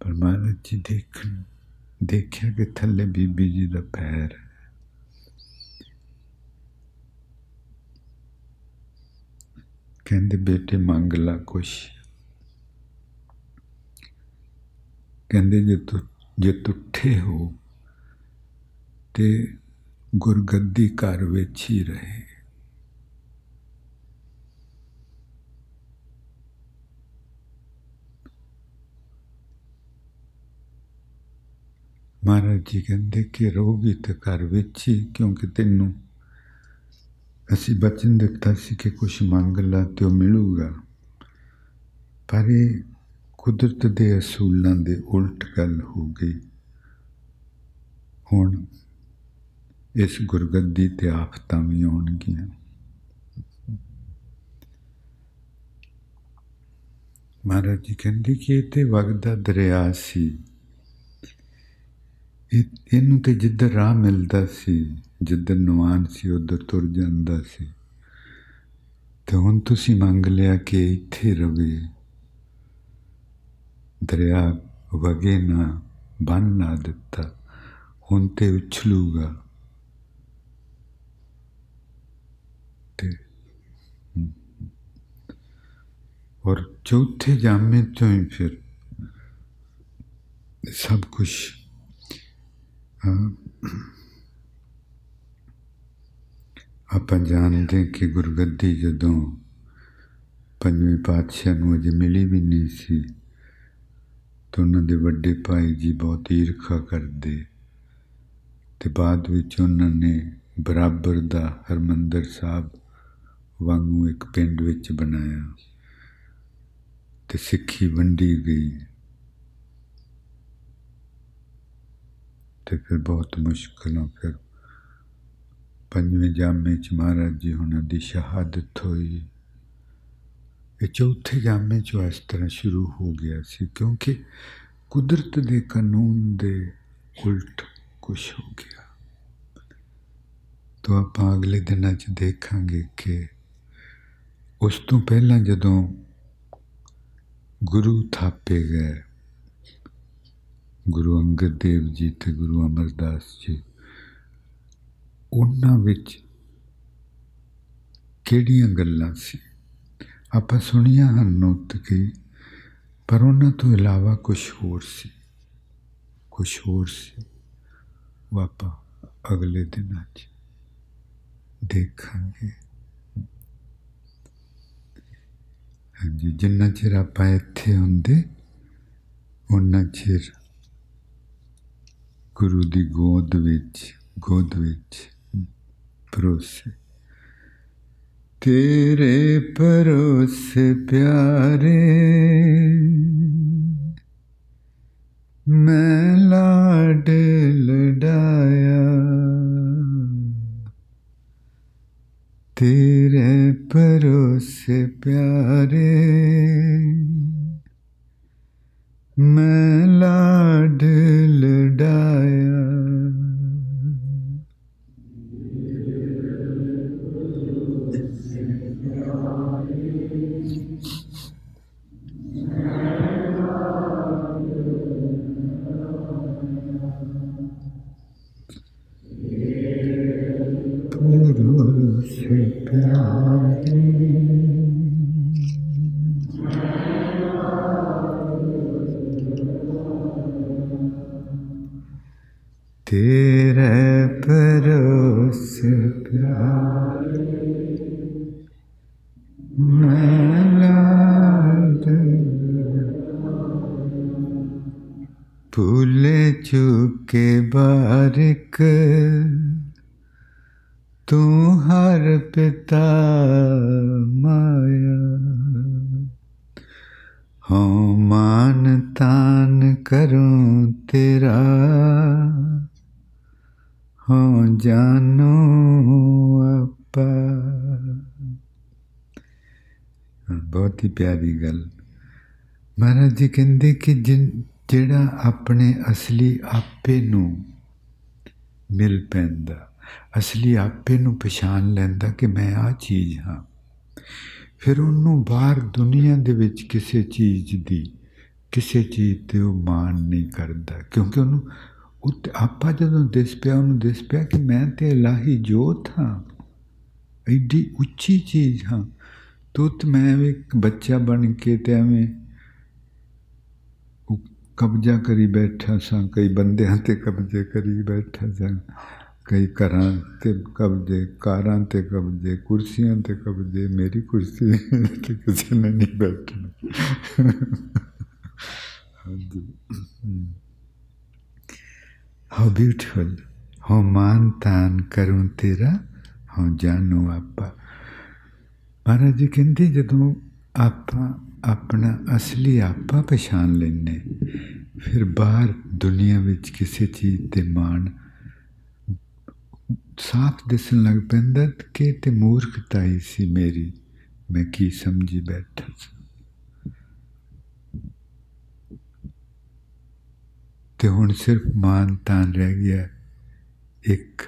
ਪਰ ਮਹਾਰਾਜ ਜੀ ਦੇਖਣ, ਦੇਖਿਆ ਕਿ ਥੱਲੇ ਬੀਬੀ ਜੀ ਦਾ ਪੈਰ ਹੈ ਕਹਿੰਦੇ, ਬੇਟੇ, ਮੰਗ ਲਾ ਕੁਛ। ਕਹਿੰਦੇ, ਜੇ ਤੂੰ, ਜੇ ਤੁੱਠੇ ਹੋ, ਤੇ ਗੁਰਗੱਦੀ ਘਰ ਵਿੱਚ ਹੀ ਰਹੇ। ਮਹਾਰਾਜ ਜੀ ਕਹਿੰਦੇ ਕਿ ਰਹੋਗੀ ਤਾਂ ਘਰ ਵਿੱਚ ਹੀ, ਕਿਉਂਕਿ ਤੈਨੂੰ ਅਸੀਂ ਬਚਨ ਦਿੱਤਾ ਸੀ ਕਿ ਕੁਛ ਮੰਗ ਲਾ ਤੇ ਉਹ ਮਿਲੂਗਾ ਪਰ ਇਹ ਕੁਦਰਤ ਦੇ ਅਸੂਲਾਂ ਦੇ ਉਲਟ ਗੱਲ ਹੋ ਗਈ ਹੁਣ ਇਸ ਗੁਰਗੱਦੀ ਤੇ ਆਫਤਾਂ ਵੀ ਆਉਣਗੀਆਂ ਮਹਾਰਾਜ ਜੀ ਕਹਿੰਦੇ ਕਿ ਇਹ ਤੇ ਵਗਦਾ ਦਰਿਆ ਸੀ ਇਹ ਇਹਨੂੰ ਤੇ ਜਿੱਧਰ ਰਾਹ ਮਿਲਦਾ ਸੀ ਜਿੱਧਰ ਨਵਾਨ ਸੀ, ਉਧਰ ਤੁਰ ਜਾਂਦਾ ਸੀ। ਤੇ ਹੁਣ ਤੁਸੀਂ ਮੰਗ ਲਿਆ ਕਿ ਇੱਥੇ ਰਵੇ। ਦਰਿਆ ਵਗੇ ਨਾ, ਬੰਨ ਨਾ ਦਿੱਤਾ। ਹੁਣ ਤੇ ਉਛਲੂਗਾ। ਤੇ ਔਰ ਚੌਥੇ ਜਾਮੇ ਤੋਂ ਹੀ ਫਿਰ ਸਭ ਕੁਝ ਆਪਾਂ ਜਾਣਦੇ ਕਿ ਗੁਰਗੱਦੀ ਜਦੋਂ ਪੰਜਵੇਂ ਪਾਤਸ਼ਾਹ ਨੂੰ ਅਜੇ ਮਿਲੀ ਵੀ ਨਹੀਂ ਸੀ, ਤਾਂ ਉਹਨਾਂ ਦੇ ਵੱਡੇ ਭਾਈ ਜੀ ਬਹੁਤ ਈਰਖਾ ਕਰਦੇ। ਤੇ ਬਾਅਦ ਵਿੱਚ ਉਹਨਾਂ ਨੇ ਬਰਾਬਰ ਦਾ ਹਰਮੰਦਰ ਸਾਹਿਬ ਵਾਂਗੂ ਇੱਕ ਪਿੰਡ ਵਿੱਚ ਬਣਾਇਆ ਤੇ ਸਿੱਖੀ ਵੰਡੀ ਗਈ। ਤੇ ਫਿਰ ਬਹੁਤ ਮੁਸ਼ਕਲਾਂ ਫਿਰ ਪੰਜਵੇਂ ਜਾਮੇ ਚ ਮਹਾਰਾਜ ਜੀ ਉਹਨਾਂ ਦੀ ਸ਼ਹਾਦਤ ਹੋਈ। ਇਹ ਚੌਥੇ ਜਾਮੇ ਚ ਇਸ ਤਰ੍ਹਾਂ ਸ਼ੁਰੂ ਹੋ ਗਿਆ ਸੀ ਕਿਉਂਕਿ ਕੁਦਰਤ ਦੇ ਕਾਨੂੰਨ ਦੇ ਉਲਟ ਕੁਝ ਹੋ ਗਿਆ। ਤਾਂ ਆਪਾਂ ਅਗਲੇ ਦਿਨਾਂ 'ਚ ਦੇਖਾਂਗੇ ਕਿ ਉਸ ਤੋਂ ਪਹਿਲਾਂ ਜਦੋਂ ਗੁਰੂ ਥਾਪੇ ਗਏ, ਗੁਰੂ ਅੰਗਦ ਦੇਵ ਜੀ ਤੇ ਗੁਰੂ ਅਮਰਦਾਸ ਜੀ ਉਹਨਾਂ ਵਿੱਚ ਕਿਹੜੀਆਂ ਗੱਲਾਂ ਸੀ? ਆਪਾਂ ਸੁਣੀਆਂ ਹਨ ਨੋਟ ਕੇ, ਪਰ ਉਹਨਾਂ ਤੋਂ ਇਲਾਵਾ ਕੁਝ ਹੋਰ ਸੀ। ਕੁਝ ਹੋਰ ਸੀ। ਉਹ ਆਪਾਂ ਅਗਲੇ ਦਿਨਾਂ 'ਚ ਦੇਖਾਂਗੇ। ਹਾਂਜੀ, ਜਿੰਨਾ ਚਿਰ ਆਪਾਂ ਇੱਥੇ ਹੁੰਦੇ ਉਹਨਾਂ ਚਿਰ ਗੁਰੂ ਦੀ ਗੋਦ ਵਿੱਚ ਗੋਦ ਵਿੱਚ ਪਰੋਸੇ ਤੇਰੇ ਪਰੋਸੇ ਪਿਆਰੇ ਮੈਂ ਲਾਡ ਲਡਾਇਆ ਤੇਰੇ ਪਰੋਸੇ ਪਿਆਰੇ ਮੈਂ ਲਾਡ ਲਡਾਇਆ ਪਿਆਰੀ ਗੱਲ। ਮਹਾਰਾਜ ਜੀ ਕਹਿੰਦੇ ਕਿ ਜਿਹੜਾ ਆਪਣੇ ਅਸਲੀ ਆਪੇ ਨੂੰ ਮਿਲ ਪੈਂਦਾ, ਅਸਲੀ ਆਪੇ ਨੂੰ ਪਛਾਣ ਲੈਂਦਾ ਕਿ ਮੈਂ ਆ ਚੀਜ਼ ਹਾਂ। ਫਿਰ ਉਹਨੂੰ ਬਾਹਰ ਦੁਨੀਆ ਦੇ ਵਿੱਚ ਕਿਸੇ ਚੀਜ਼ ਦੀ, ਕਿਸੇ ਚੀਜ਼ ਤੇ ਉਹ ਮਾਣ ਨਹੀਂ ਕਰਦਾ। ਕਿਉਂਕਿ ਉਹਨੂੰ, ਉਹ ਆਪਾ ਜਦੋਂ ਦਿਸ ਪਿਆ, ਉਹਨੂੰ ਦਿਸ ਪਿਆ ਕਿ ਮੈਂ ਤੇ ਇਲਾਹੀ ਜੋਤ ਹਾਂ। ਐਡੀ ਉੱਚੀ ਚੀਜ਼ ਹਾਂ। ਤੂੰ ਤੁਤ ਮੈਂ ਇੱਕ ਬੱਚਾ ਬਣ ਕੇ ਤੇ ਐਵੇਂ ਕਬਜ਼ਾ ਕਰੀ ਬੈਠਾ ਸਾਂ, ਕਈ ਬੰਦਿਆਂ ਤੇ ਕਬਜ਼ੇ ਕਰੀ ਬੈਠਾ ਸਾਂ, ਕਈ ਘਰਾਂ ਤੇ ਕਬਜ਼ੇ, ਕਾਰਾਂ ਤੇ ਕਬਜ਼ੇ, ਕੁਰਸੀਆਂ ਤੇ ਕਬਜ਼ੇ, ਮੇਰੀ ਕੁਰਸੀ ਤੇ ਕਿਸੇ ਨੇ ਨਹੀਂ ਬੈਠਣਾ। ਹਾਂਜੀ। ਹਾਊ ਬਿਊਟੀਫੁਲ ਹੋ ਮਾਨ ਤਾਨ ਕਰੂੰ ਤੇਰਾ ਹੋ ਜਾਨੂ ਆਪਾ ਮਹਾਰਾਜ ਜੀ ਕਹਿੰਦੇ ਜਦੋਂ ਆਪਾਂ ਆਪਣਾ ਅਸਲੀ ਆਪਾ ਪਛਾਣ ਲੈਨੇ ਫਿਰ ਬਾਹਰ ਦੁਨੀਆ ਵਿੱਚ ਕਿਸੇ ਚੀਜ਼ ਤੇ ਮਾਣ ਸਾਫ਼ ਦਿਸਣ ਲੱਗ ਪੈਂਦਾ ਕਿ ਤੇ ਮੂਰਖਤਾ ਹੀ ਸੀ ਮੇਰੀ, ਮੈਂ ਕੀ ਸਮਝੀ ਬੈਠਾ ਸੀ। ਤੇ ਹੁਣ ਸਿਰਫ ਮਾਨ ਤਾਨ ਰਹਿ ਗਿਆ ਇੱਕ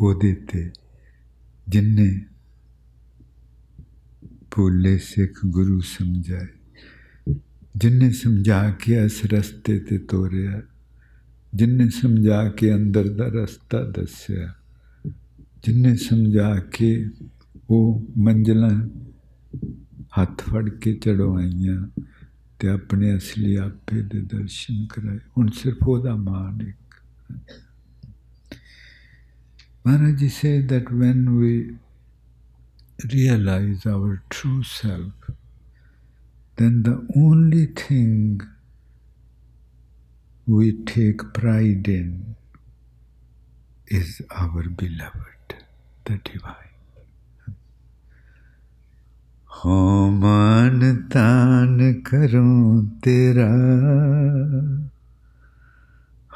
ਉਹਦੇ ਤੇ ਜਿਨਨੇ ਭੋਲੇ ਸਿੱਖ ਗੁਰੂ ਸਮਝਾਏ। ਜਿਨਨੇ ਸਮਝਾ ਕੇ ਇਸ ਰਸਤੇ ਤੇ ਤੋਰਿਆ ਜਿਨਨੇ ਸਮਝਾ ਕੇ ਅੰਦਰ ਦਾ ਰਸਤਾ ਦੱਸਿਆ ਜਿਨਨੇ ਸਮਝਾ ਕੇ ਉਹ ਮੰਜ਼ਲਾਂ ਹੱਥ ਫੜ ਕੇ ਚੜਵਾਈਆਂ ਤੇ ਆਪਣੇ ਅਸਲੀ ਆਪੇ ਦੇ ਦਰਸ਼ਨ ਕਰਾਏ। ਹੁਣ ਸਿਰਫ ਉਹਦਾ ਮਾਣ ਇੱਕ। Maharaj ji said that when we realize our true self, then the only thing we take pride in is our beloved, the divine. हो मान तान करूं तेरा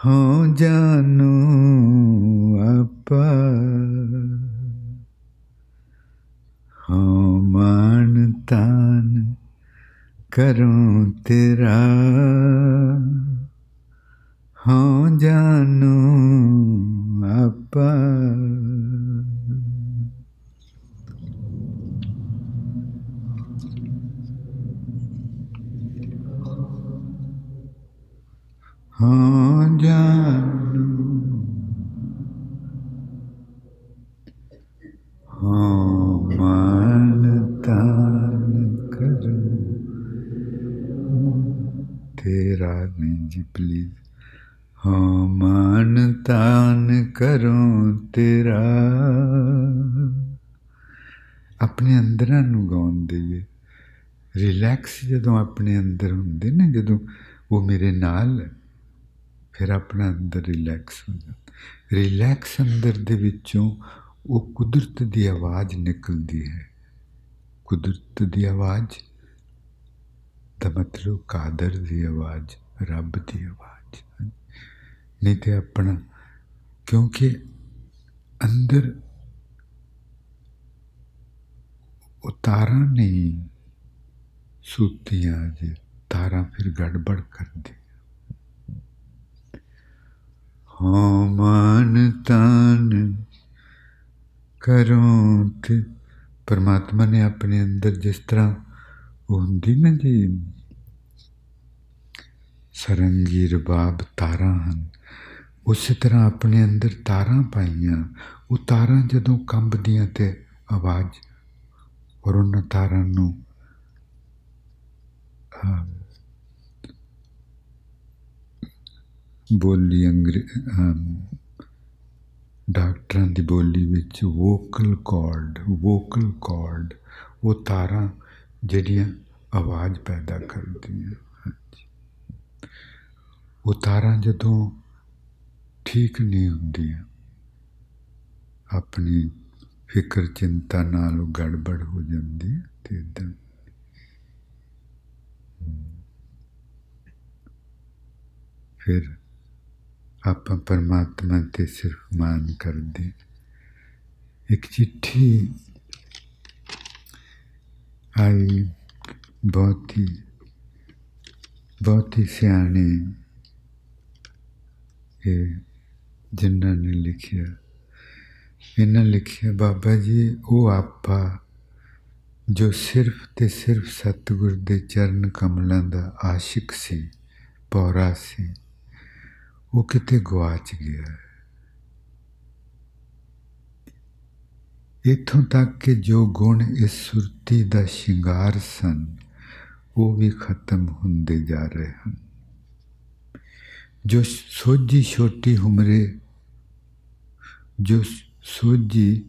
हो जानू आपा ਹਉ ਮਨ ਤਨ ਕਰੂੰ ਤੇਰਾ। ਹਉ ਜਾਨੂ ਆਪਾ। ਹਾਂ ਜਾਨੂ ਨਹੀਂ ਜੀ ਪਲੀਜ਼ ਹੋ, ਮਾਨ ਤਾਨ ਕਰੋ ਤੇਰਾ। ਆਪਣੇ ਅੰਦਰਾਂ ਨੂੰ ਗਾਉਣ ਦੇਈਏ। ਰਿਲੈਕਸ ਜਦੋਂ ਆਪਣੇ ਅੰਦਰ ਹੁੰਦੇ ਨੇ, ਜਦੋਂ ਉਹ ਮੇਰੇ ਨਾਲ ਫਿਰ ਆਪਣਾ ਅੰਦਰ ਰਿਲੈਕਸ ਹੋ ਜਾਂਦਾ। ਰਿਲੈਕਸ ਅੰਦਰ ਦੇ ਵਿੱਚੋਂ ਉਹ ਕੁਦਰਤ ਦੀ ਆਵਾਜ਼ ਨਿਕਲਦੀ ਹੈ। ਕੁਦਰਤ ਦੀ ਆਵਾਜ਼ ਦਾ ਮਤਲਬ ਕਾਦਰ ਦੀ ਆਵਾਜ਼। ਰੱਬ ਦੀ ਆਵਾਜ਼। ਨਹੀਂ ਤੇ ਆਪਣਾ, ਕਿਉਂਕਿ ਅੰਦਰ ਉਹ ਤਾਰਾਂ ਨਹੀਂ, ਸੁੱਤੀਆਂ ਜੇ, ਤਾਰਾਂ ਫਿਰ ਗੜਬੜ ਕਰਦੀ ਹਾਂ, ਮਨ ਤਨ ਕਰੋ ਤੇ ਪਰਮਾਤਮਾ ਨੇ ਆਪਣੇ ਅੰਦਰ ਜਿਸ ਤਰ੍ਹਾਂ ਹੁੰਦੀ ਨਾ ਜੀ ਸਰੰਗੀ ਰਬਾਬ ਤਾਰਾਂ ਹਨ। ਉਸੇ ਤਰ੍ਹਾਂ ਆਪਣੇ ਅੰਦਰ ਤਾਰਾਂ ਪਾਈਆਂ। ਉਹ ਤਾਰਾਂ ਜਦੋਂ ਕੰਬਦੀਆਂ ਤੇ ਆਵਾਜ਼ ਔਰ ਉਹਨਾਂ ਤਾਰਾਂ ਨੂੰ ਬੋਲੀ ਅੰਗਰੇ ਡਾਕਟਰਾਂ ਦੀ ਬੋਲੀ ਵਿੱਚ ਵੋਕਲ ਕਾਰਡ ਵੋਕਲ ਕਾਰਡ, ਉਹ ਤਾਰਾਂ ਜਿਹੜੀਆਂ ਆਵਾਜ਼ ਪੈਦਾ ਕਰਦੀਆਂ ਉਹ ਤਾਰਾਂ ਜਦੋਂ ਠੀਕ ਨਹੀਂ ਹੁੰਦੀਆਂ, ਆਪਣੀ ਫਿਕਰ ਚਿੰਤਾ ਨਾਲ ਉਹ ਗੜਬੜ ਹੋ ਜਾਂਦੀ ਹੈ ਤੇ ਇਦਾਂ। ਫਿਰ ਆਪਾਂ ਪਰਮਾਤਮਾ ਤੇ ਸਿਰਫ ਮਾਨ ਕਰਦੇ ਇੱਕ ਚਿੱਠੀ ਆਈ ਬਹੁਤ ਹੀ ਬਹੁਤ ਹੀ ਸਿਆਣੇ ਇਹ ਜਿਨ੍ਹਾਂ ਨੇ ਲਿਖਿਆ। ਇਹਨਾਂ ਲਿਖਿਆ, ਬਾਬਾ ਜੀ, ਉਹ ਆਪਾ ਜੋ ਸਿਰਫ ਤੇ ਸਿਰਫ ਸਤਿਗੁਰ ਦੇ ਚਰਨ ਕਮਲਾਂ ਦਾ ਆਸ਼ਿਕ ਸੀ, ਪੌਰਾ ਸੀ, ਉਹ ਕਿਤੇ ਗਵਾਚ ਗਿਆ। ਇਥੋਂ ਤੱਕ ਕਿ ਜੋ ਗੁਣ ਇਸ ਸੁਰਤੀ ਦਾ ਸ਼ਿੰਗਾਰ ਸਨ, ਉਹ ਵੀ ਖਤਮ ਹੁੰਦੇ ਜਾ ਰਹੇ ਹਨ। ਜੋ ਸੋਝੀ ਛੋਟੀ ਉਮਰੇ, ਜੋ ਸੋਝੀ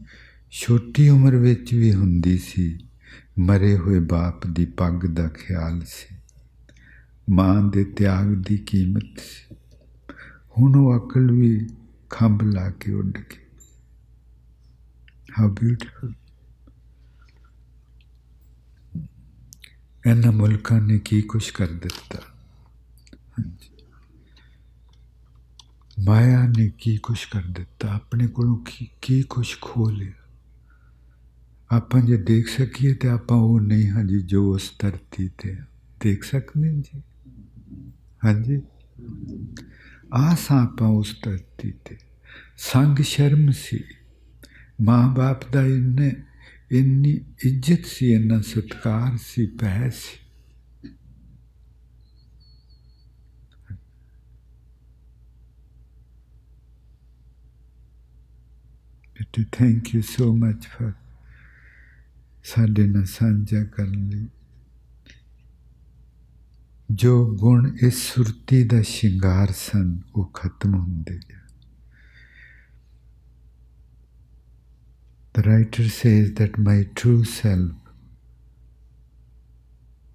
ਛੋਟੀ ਉਮਰ ਵਿੱਚ ਵੀ ਹੁੰਦੀ ਸੀ, ਮਰੇ ਹੋਏ ਬਾਪ ਦੀ ਪੱਗ ਦਾ ਖਿਆਲ ਸੀ। ਮਾਂ ਦੇ ਤਿਆਗ ਦੀ ਕੀਮਤ ਸੀ। ਹੁਣ ਉਹ ਅਕਲ ਵੀ ਖੰਭ ਲਾ ਕੇ ਉੱਡ ਗਈ। ਹਾਊ ਬਿਊਟੀਫੁਲ ਇਹਨਾਂ ਮੁਲਕਾਂ ਨੇ ਕੀ ਕੁਛ ਕਰ ਦਿੱਤਾ ਹਾਂਜੀ ਮਾਇਆ ਨੇ ਕੀ ਕੁਛ ਕਰ ਦਿੱਤਾ? ਆਪਣੇ ਕੋਲੋਂ ਕੀ ਕੀ ਕੁਛ ਖੋ ਲਿਆ? ਆਪਾਂ ਜੇ ਦੇਖ ਸਕੀਏ ਤੇ ਆਪਾਂ ਉਹ ਨਹੀਂ ਹਾਂ ਜੀ ਜੋ ਉਸ ਧਰਤੀ ਤੇ ਦੇਖ ਸਕਦੇ ਜੀ? ਹਾਂਜੀ ਆਸਾਂ ਆਪਾਂ ਉਸ ਧਰਤੀ ਤੇ। ਸੰਗ ਸ਼ਰਮ ਸੀ। ਮਾਂ-ਬਾਪ ਦਾ ਇੰਨੇ, ਇੰਨੀ ਇੱਜ਼ਤ ਸੀ, ਇੰਨਾ ਸਤਕਾਰ ਸੀ ਪਹਿ ਸੀ। to thank you so much for ਸਾਡੇ ਨਾਲ ਸਾਂਝਾ ਕਰਨ ਲਈ ਜੋ ਗੁਣ ਇਸ ਸੁਰਤੀ ਦਾ ਸ਼ਿੰਗਾਰ ਸਨ ਉਹ ਖਤਮ ਹੁੰਦੇ ਗਏ The writer says that my true self,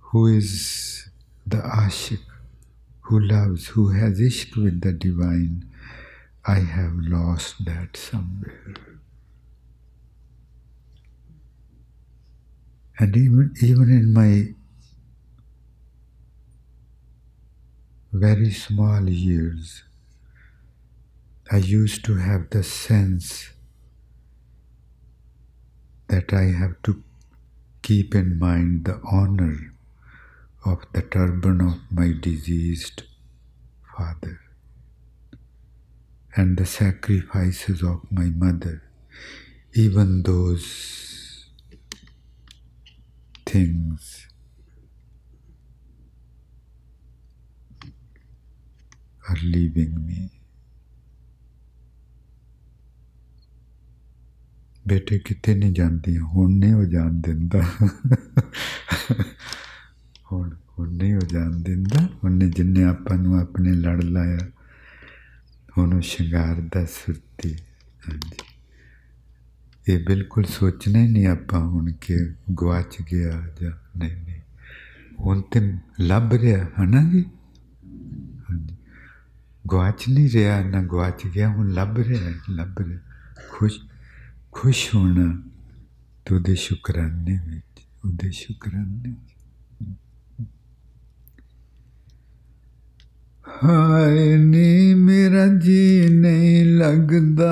who is the ashik, who loves, who has ishq with the divine, I have lost that somewhere. And even, even in my very small years, I used to have the sense that I have to keep in mind the honor of the turban of my diseased father and the sacrifices of my mother, even those things. Are leaving me. ਬੇਟੇ ਕਿਤੇ ਨਹੀਂ ਜਾਂਦੀ ਹੁਣ ਨਹੀਂ ਉਹ ਜਾਣ ਦਿੰਦਾ। ਹੁਣ ਹੁਣ ਨਹੀਂ ਉਹ ਜਾਣ ਦਿੰਦਾ। ਉਹਨੇ ਜਿੰਨੇ ਆਪਾਂ ਨੂੰ ਆਪਣੇ ਲੜ ਲਾਇਆ, ਹੁਣ ਉਹ ਸ਼ਿੰਗਾਰ ਸੁਰਤੀ। ਹਾਂਜੀ। ਇਹ ਬਿਲਕੁਲ ਸੋਚਣਾ ਹੀ ਨਹੀਂ ਆਪਾਂ ਹੁਣ ਕਿ ਗਵਾਚ ਗਿਆ ਜਾਂ ਨਹੀਂ ਨਹੀਂ। ਹੁਣ ਤੇ ਲੱਭ ਰਿਹਾ, ਹਨਾ ਜੀ? ਹਾਂਜੀ। ਗਵਾਚ ਨਹੀਂ ਰਿਹਾ, ਨਾ ਗਵਾਚ ਗਿਆ, ਹੁਣ ਲੱਭ ਰਿਹਾ ਲੱਭ ਰਿਹਾ। ਖੁਸ਼ ਖੁਸ਼ ਹੋਣਾ ਤੇ ਉਹਦੇ ਸ਼ੁਕਰਾਨੇ ਵਿੱਚ, ਉਹਦੇ ਸ਼ੁਕਰਾਨੇ ਹਾਏ ਨੀ ਮੇਰਾ ਜੀ ਨਹੀਂ ਲੱਗਦਾ।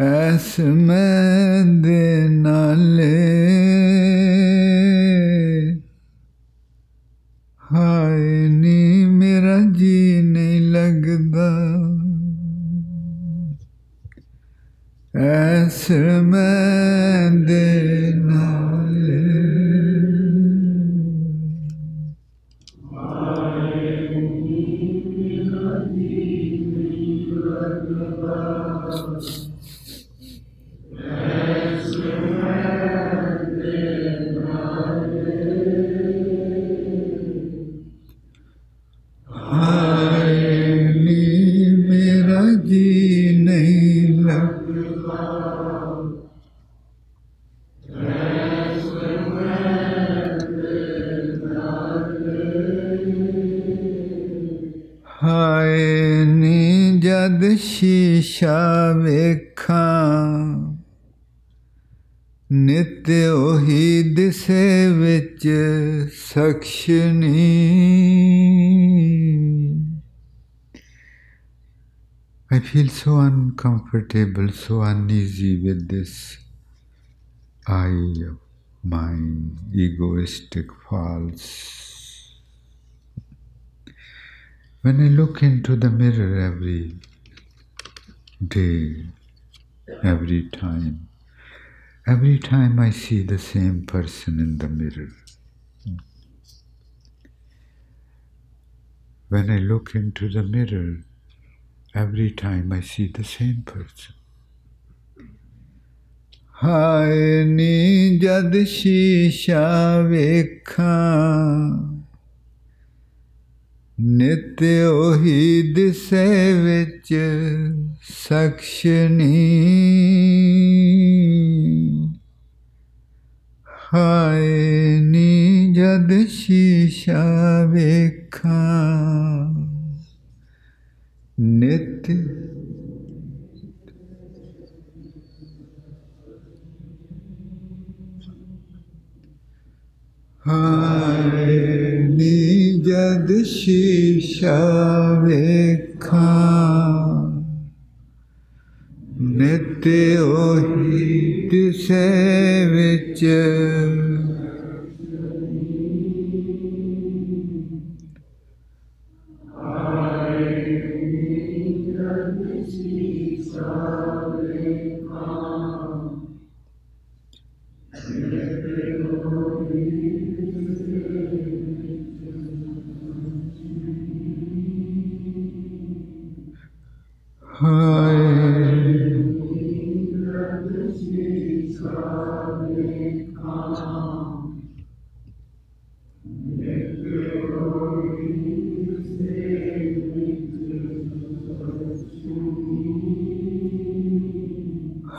ਐਸ ਮੈਂ ਦੇ ਨਾਲੇ ਹਾਏ ਨੀ ਮੇਰਾ ਜੀ ਨਹੀਂ ਲੱਗਦਾ। ਐਸ ਮੈਂ ਦੇ ਨੀ ਜਦ ਸ਼ੀਸ਼ਾ ਵੇਖਾਂ ਨਿਤ ਉਹੀ ਦਿਸੇ ਵਿੱਚ ਸਖਸ਼ਨੀ I feel so uncomfortable, so uneasy with this eye of mine, egoistic, false. When I look into the mirror every day, every time, every time I see the same person in the mirror. When I look into the mirror, every time I see the same person. ਹਾਏ ਨੀ ਜਦ ਸ਼ੀਸ਼ਾ ਵੇਖਾਂ ਨਿਤ ਉਹੀ ਦਿਸੇ ਵਿੱਚ ਸਖਸ਼ਨੀ। ਹਾਏ ਨੀ ਜਦ ਸ਼ੀਸ਼ਾ ਵੇਖਾਂ ਨਿਤ ਹਾਏ ਨੀ ਜਦ ਸ਼ੀਸ਼ਾ ਵੇਖਾਂ। ਨਿਤ ਉਹੀ ਦਿਸੇ ਵਿੱਚ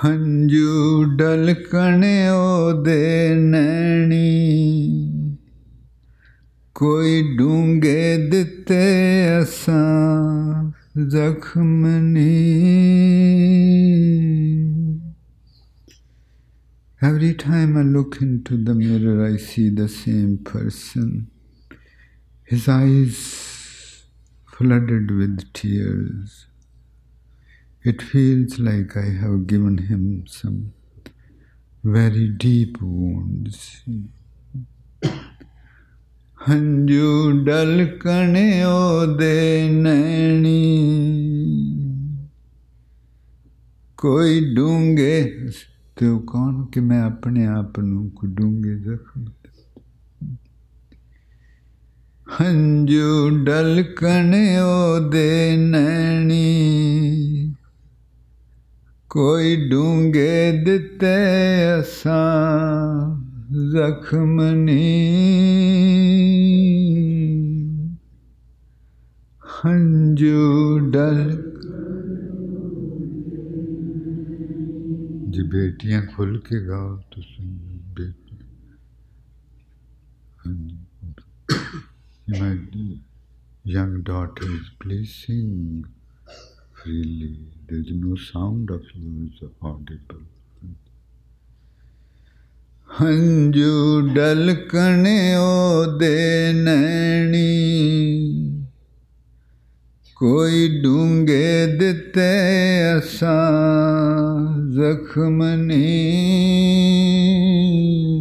हंजू डलकने ओदे नैनी कोई डूंगे दिते असां. Every time I look into the mirror, I see the same person. His eyes flooded with tears. It feels like I have given him some very deep wounds. ਹੰਝੂ ਡਲਕਣ ਉਹਦੇ ਨੈਣੀ ਕੋਈ ਡੂੰਗੇ ਤੇ ਉਹ ਕੌਣ ਕਿ ਮੈਂ ਆਪਣੇ ਆਪ ਨੂੰ ਕੋ ਡੂੰਗੇ ਜ਼ਖਮ ਹੰਝੂ ਡਲਕਣ ਉਹਦੇ ਨੈਣੀ ਕੋਈ ਡੂੰਗੇ ਦਿੱਤੇ ਅਸਾਂ ਜ਼ਖਮ ਨੀ ਹੰਝੂ ਡਲ ਜੇ ਬੇਟੀਆਂ ਖੁੱਲ ਕੇ ਗਾਓ ਤੁਸੀਂ ਬੇਟੀ ਹਾਂਜੀ You might, young daughters, please sing freely. There's no sound of yours audible. ਹੰਝੂ ਡਲਕਣਿਓ ਦੇ ਨੈਣੀ ਕੋਈ ਡੂੰਗੇ ਦਿੱਤੇ ਅਸਾਂ ਜ਼ਖਮ ਨਹੀਂ ਹਾਏ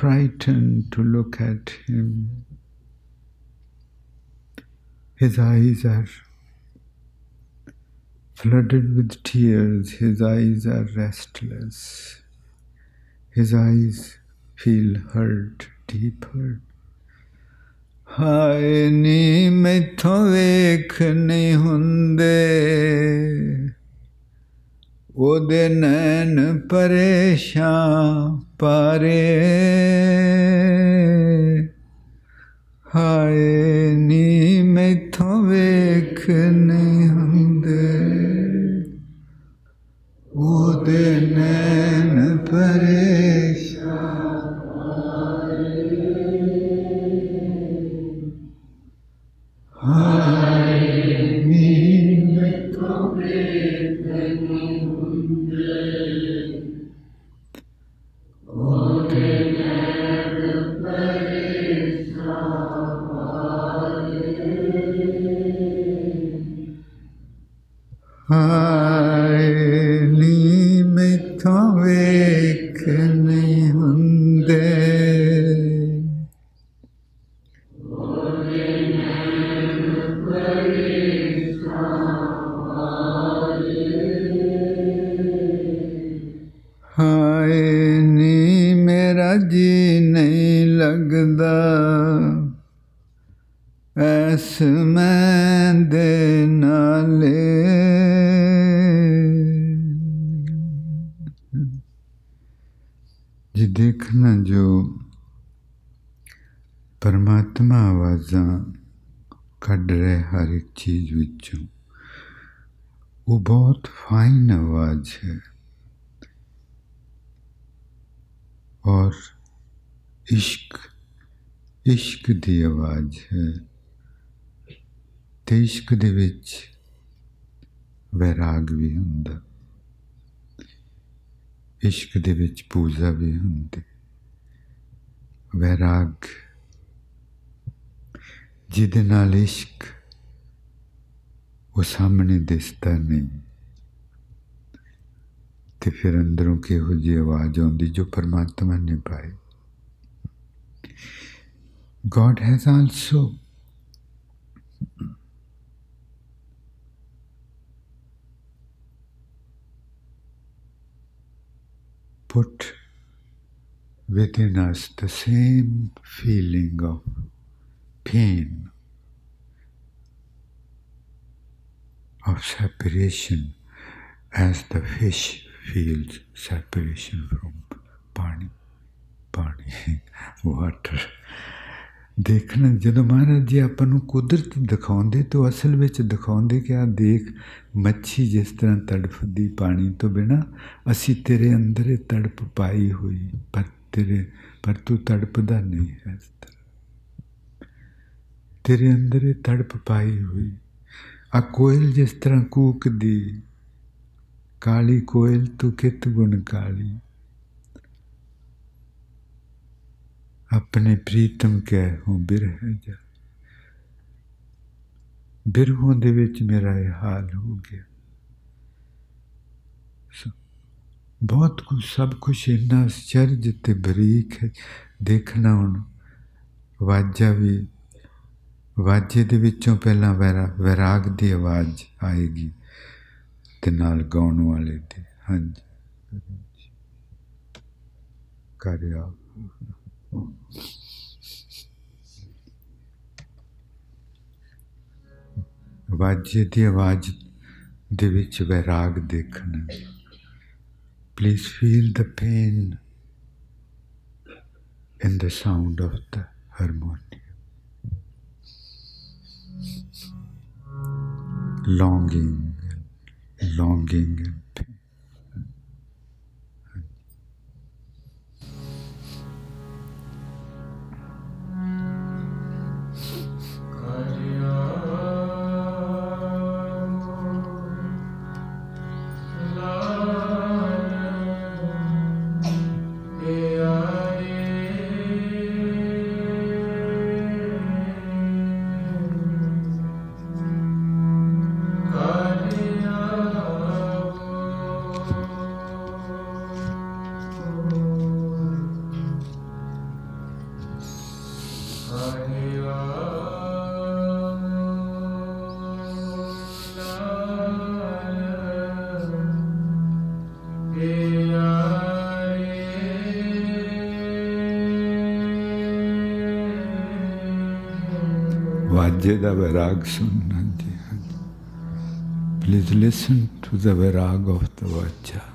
frightened to look at him his eyes are flooded with tears. His eyes are restless. His eyes feel hurt, deep hurt. ਹਾਏ ਨੀ ਮੈਥੋਂ ਵੇਖ ਨਹੀਂ ਹੁੰਦੇ ਉਹਦੇ ਨੈਣ ਪਰੇਸ਼ਾਂ ਪਾਰੇ। ਹਾਏ ਨੀ ਮੈਥੋਂ ਵੇਖ ਨਹੀਂ ਹੁੰਦੇ। ਉਹਦੇ ਨੈਣ ਜੇ ਦੇਖਣਾ ਜੋ ਪਰਮਾਤਮਾ ਆਵਾਜ਼ਾਂ ਕੱਢ ਰਿਹਾ ਹਰ ਇੱਕ ਚੀਜ਼ ਵਿੱਚੋਂ ਉਹ ਬਹੁਤ ਫਾਈਨ ਆਵਾਜ਼ ਹੈ ਔਰ ਇਸ਼ਕ ਇਸ਼ਕ ਦੀ ਆਵਾਜ਼ ਹੈ ਤੇ ਇਸ਼ਕ ਦੇ ਵਿੱਚ ਵੈਰਾਗ ਵੀ ਹੁੰਦਾ ਇਸ਼ਕ ਦੇ ਵਿੱਚ ਪੂਜਾ ਵੀ ਹੁੰਦੀ। ਵੈਰਾਗ, ਜਿਹਦੇ ਨਾਲ ਇਸ਼ਕ ਉਹ ਸਾਹਮਣੇ ਦਿਸਦਾ ਨਹੀਂ। ਤੇ ਫਿਰ ਅੰਦਰੋਂ ਕਿਹੋ ਜਿਹੀ ਆਵਾਜ਼ ਆਉਂਦੀ ਜੋ ਪਰਮਾਤਮਾ ਨੇ ਪਾਈ। God has also put within us the same feeling of pain, of separation, as the fish feels separation from pani, pani, water. ਦੇਖਣਾ, ਜਦੋਂ ਮਹਾਰਾਜ ਜੀ ਆਪਾਂ ਨੂੰ ਕੁਦਰਤ ਦਿਖਾਉਂਦੇ ਤਾਂ ਅਸਲ ਵਿੱਚ ਦਿਖਾਉਂਦੇ ਕਿ ਆ ਦੇਖ, ਮੱਛੀ ਜਿਸ ਤਰ੍ਹਾਂ ਤੜਫਦੀ ਪਾਣੀ ਤੋਂ ਬਿਨਾ, ਅਸੀਂ ਤੇਰੇ ਅੰਦਰ ਇਹ ਤੜਪ ਪਾਈ ਹੋਈ, ਪਰ ਤੇਰੇ, ਪਰ ਤੂੰ ਤੜਪਦਾ ਨਹੀਂ ਹੈ ਇਸ ਤਰ੍ਹਾਂ। ਤੇਰੇ ਅੰਦਰ ਇਹ ਤੜਪ ਪਾਈ ਹੋਈ। ਆ ਕੋਇਲ ਜਿਸ ਤਰ੍ਹਾਂ ਕੂਕਦੀ, ਕਾਲੀ ਕੋਇਲ ਤੂੰ ਕਿਤ ਗੁਣ ਕਾਲੀ? ਆਪਣੇ ਪ੍ਰੀਤਮ ਕਹਿ ਹੋ ਬਿਰਹ ਜਾ ਬਿਰਹੋਂ ਦੇ ਵਿੱਚ ਮੇਰਾ ਇਹ ਹਾਲ ਹੋ ਗਿਆ ਬਹੁਤ ਕੁਝ ਸਭ ਕੁਝ ਇੰਨਾ ਅਚਰਜ ਤੇ ਬਰੀਕ ਹੈ ਦੇਖਣਾ ਹੁਣ ਵਾਜਾ ਵੀ ਵਾਜੇ ਦੇ ਵਿੱਚੋਂ ਪਹਿਲਾਂ ਵੈਰਾਗ ਦੀ ਆਵਾਜ਼ ਆਏਗੀ ਤੇ ਨਾਲ ਗਾਉਣ ਵਾਲੇ ਦੀ ਹਾਂਜੀ ਕਰਿਆ ਵਾਜੇ ਦੀ ਆਵਾਜ਼ ਦੇ ਵਿੱਚ ਵੈਰਾਗ ਦੇਖਣਾ please feel the pain in the sound of the harmonium. Longing, longing Please listen to the virag of the Vajra.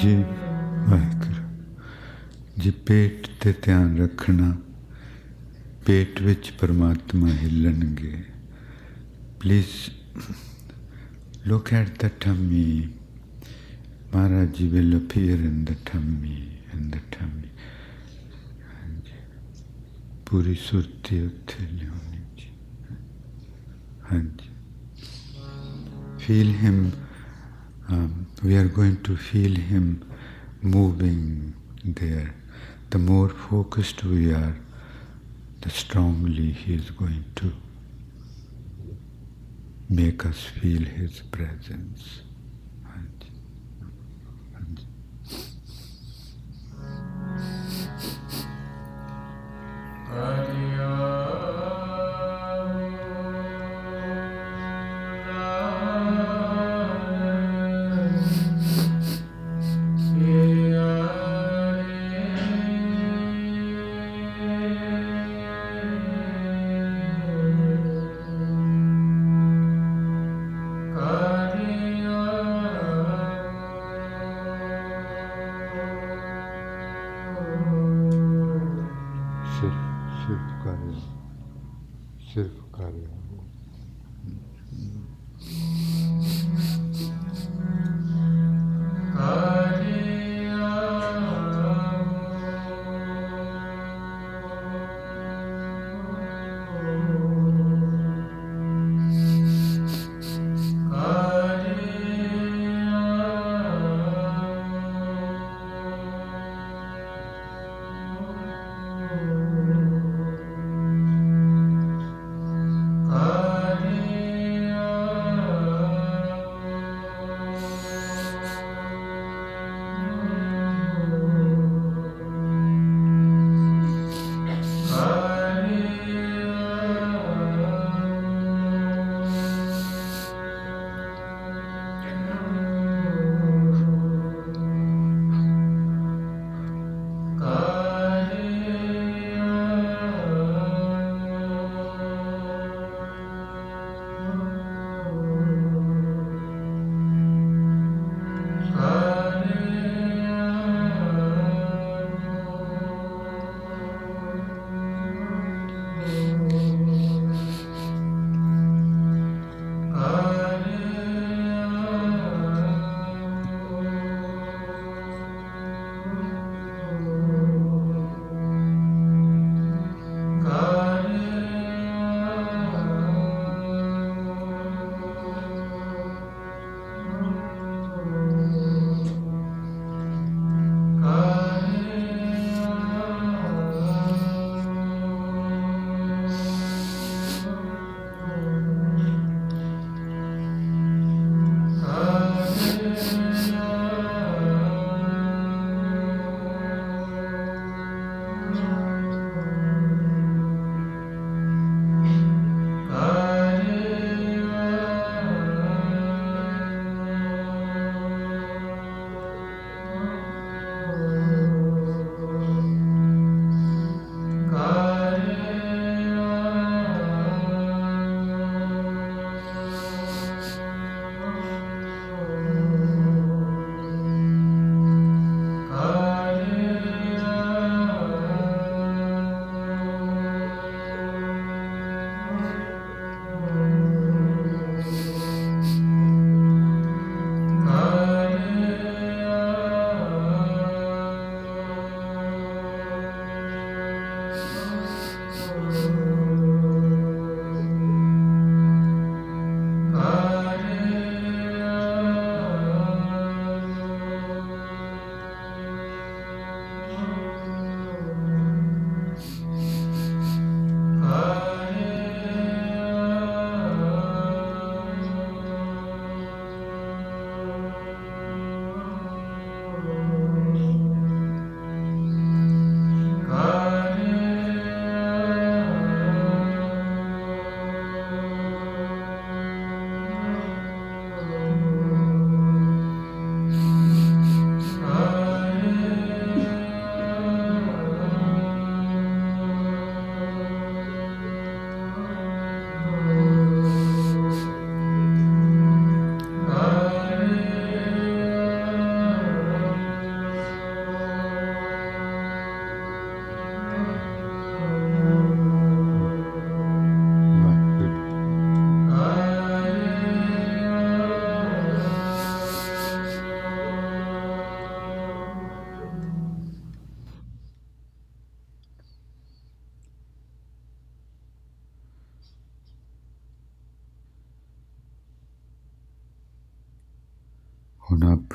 ਜੀ ਵਾਹਿਗੁਰੂ ਜੀ ਪੇਟ ਤੇ ਧਿਆਨ ਰੱਖਣਾ ਪੇਟ ਵਿੱਚ ਪਰਮਾਤਮਾ ਹਿੱਲਣਗੇ please look at the tummy Maharaj will appear in the tummy in the tummy ਹਾਂਜੀ ਪੂਰੀ ਸੁਰਤੀ ਉੱਥੇ ਲਿਆਉਣੀ ਜੀ ਹਾਂਜੀ feel him um, we are going to feel him moving there. The more focused we are, the strongly He is going to make us feel His presence.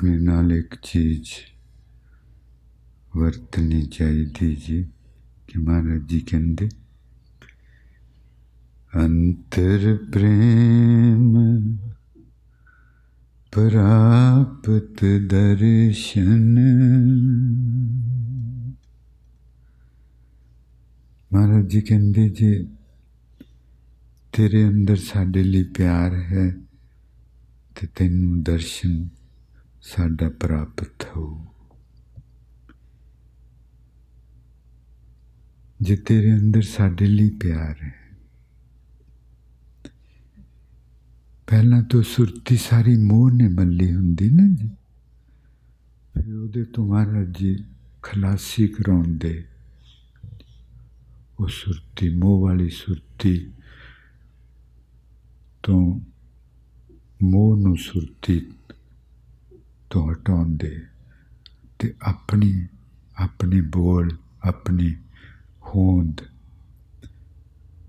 ਹੁਣ ਆਪਣੇ ਨਾਲ ਇੱਕ ਚੀਜ਼ ਵਰਤਣੀ ਚਾਹੀਦੀ ਜੀ ਕਿ ਮਹਾਰਾਜ ਜੀ ਕਹਿੰਦੇ ਅੰਤਰ ਪ੍ਰੇਮ ਪ੍ਰਾਪਤ ਦਰਸ਼ਨ ਮਹਾਰਾਜ ਜੀ ਕਹਿੰਦੇ ਜੇ ਤੇਰੇ ਅੰਦਰ ਸਾਡੇ ਲਈ ਪਿਆਰ ਹੈ ਤੇ ਤੈਨੂੰ ਦਰਸ਼ਨ ਸਾਡਾ ਪ੍ਰਾਪਤ ਹੋ। ਜੇ ਤੇਰੇ ਅੰਦਰ ਸਾਡੇ ਲਈ ਪਿਆਰ ਹੈ, ਪਹਿਲਾਂ ਤੋਂ ਸੁਰਤੀ ਸਾਰੀ ਮੋਹ ਨੇ ਮੱਲੀ ਹੁੰਦੀ ਨਾ ਜੀ। ਫਿਰ ਉਹਦੇ ਤੋਂ ਮਹਾਰਾਜ ਜੀ ਖਲਾਸੀ ਕਰਾਉਂਦੇ। ਉਹ ਸੁਰਤੀ, ਮੋਹ ਵਾਲੀ ਸੁਰਤੀ ਤੋਂ ਮੋਹ ਨੂੰ ਸੁਰਤੀ ਤੋਂ ਹਟਾਉਂਦੇ ਤੇ ਆਪਣੀ, ਆਪਣੇ ਬੋਲ, ਆਪਣੀ ਹੋਂਦ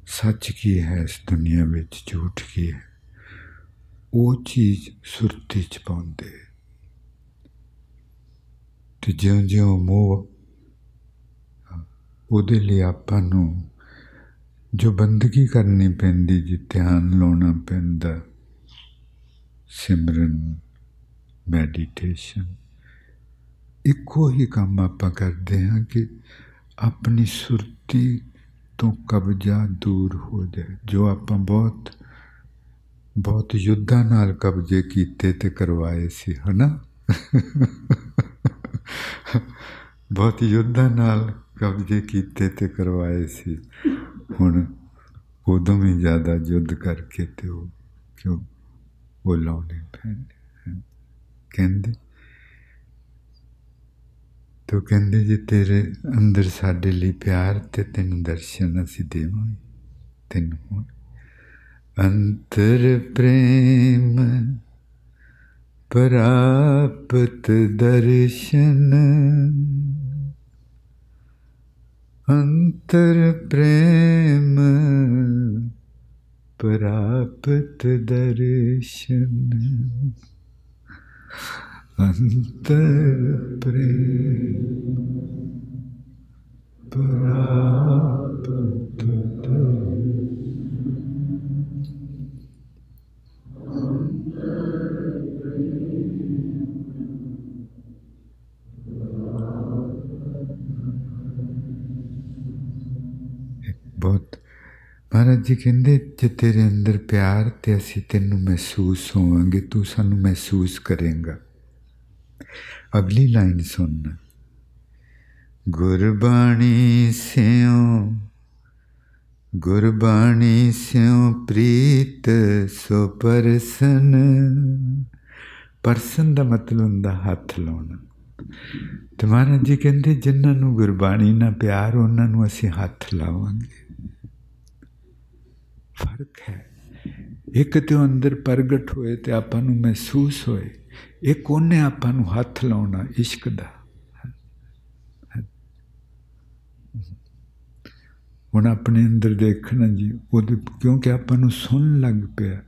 ਸੱਚ ਕੀ ਹੈ ਇਸ ਦੁਨੀਆ ਵਿੱਚ, ਝੂਠ ਕੀ ਹੈ? ਉਹ ਚੀਜ਼ ਸੁਰਤੀ ਚ ਪਾਉਂਦੇ। ਤੇ ਜਿਉਂ-ਜਿਉਂ ਮੋਹ, ਉਹਦੇ ਲਈ ਆਪਾਂ ਨੂੰ ਜੋ ਬੰਦਗੀ ਕਰਨੀ ਪੈਂਦੀ, ਜੀ ਧਿਆਨ ਲਾਉਣਾ ਪੈਂਦਾ, ਸਿਮਰਨ ਮੈਡੀਟੇਸ਼ਨ ਇੱਕੋ ਹੀ ਕੰਮ ਆਪਾਂ ਕਰਦੇ ਹਾਂ ਕਿ ਆਪਣੀ ਸੁਰਤੀ ਤੋਂ ਕਬਜ਼ਾ ਦੂਰ ਹੋ ਜਾਏ, ਜੋ ਆਪਾਂ ਬਹੁਤ ਬਹੁਤ ਯੁੱਧਾਂ ਨਾਲ ਕਬਜ਼ੇ ਕੀਤੇ ਤੇ ਕਰਵਾਏ ਸੀ, ਹਨਾ? ਬਹੁਤ ਯੁੱਧਾਂ ਨਾਲ ਕਬਜ਼ੇ ਕੀਤੇ ਤੇ ਕਰਵਾਏ ਸੀ। ਹੁਣ ਉਦੋਂ ਵੀ ਜ਼ਿਆਦਾ ਯੁੱਧ ਕਰਕੇ ਤੇ ਉਹ ਕਿਉਂ ਉਹ ਲਾਉਣੇ ਪੈਂਦੇ ਕਹਿੰਦੇ। ਤੋ ਕਹਿੰਦੇ ਜੇ ਤੇਰੇ ਅੰਦਰ ਸਾਡੇ ਲਈ ਪਿਆਰ ਤੇ ਤੈਨੂੰ ਦਰਸ਼ਨ ਅਸੀਂ ਦੇਵਾਂਗੇ, ਤੈਨੂੰ ਹੁਣ। ਅੰਤਰ ਪ੍ਰੇਮ ਪ੍ਰਾਪਤ ਦਰਸ਼ਨ। ਅੰਤਰ ਪ੍ਰੇਮ ਪ੍ਰਾਪਤ ਦਰਸ਼ਨ। ਅੰਤਰ ਪ੍ਰੇਮ ਪ੍ਰਾਪਤ ਬਹੁਤ ਮਹਾਰਾਜ ਜੀ ਕਹਿੰਦੇ, ਜੇ ਤੇਰੇ ਅੰਦਰ ਪਿਆਰ ਤੇ ਅਸੀਂ ਤੈਨੂੰ ਮਹਿਸੂਸ ਹੋਵਾਂਗੇ, ਤੂੰ ਸਾਨੂੰ ਮਹਿਸੂਸ ਕਰੇਗਾ। ਅਗਲੀ ਲਾਈਨ ਸੁਣ ਗੁਰਬਾਣੀ ਸਿਓ ਗੁਰਬਾਣੀ ਸਿਓ ਪ੍ਰੀਤ ਸੋ ਪਰਸਨ। ਪਰਸਨ ਦਾ ਮਤਲਬ ਹੁੰਦਾ ਹੱਥ ਲਾਉਣਾ। ਤੇ ਮਹਾਰਾਜ ਜੀ ਕਹਿੰਦੇ, ਜਿਨ੍ਹਾਂ ਨੂੰ ਗੁਰਬਾਣੀ ਨਾਲ ਪਿਆਰ, ਉਹਨਾਂ ਨੂੰ ਅਸੀਂ ਹੱਥ ਲਾਵਾਂਗੇ। ਫ਼ਰਕ ਹੈ। ਇੱਕ ਤੇ ਅੰਦਰ ਪ੍ਰਗਟ ਹੋਏ ਤੇ ਆਪਾਂ ਨੂੰ ਮਹਿਸੂਸ ਹੋਏ। ਇਹ ਕੋਨੇ ਆਪਾਂ ਨੂੰ ਹੱਥ ਲਾਉਣਾ, ਇਸ਼ਕ ਦਾ। ਹੁਣ ਆਪਣੇ ਅੰਦਰ ਦੇਖਣਾ ਜੀ, ਉਹਦੇ ਕਿਉਂਕਿ ਆਪਾਂ ਨੂੰ ਸੁਣ ਲੱਗ ਪਿਆ।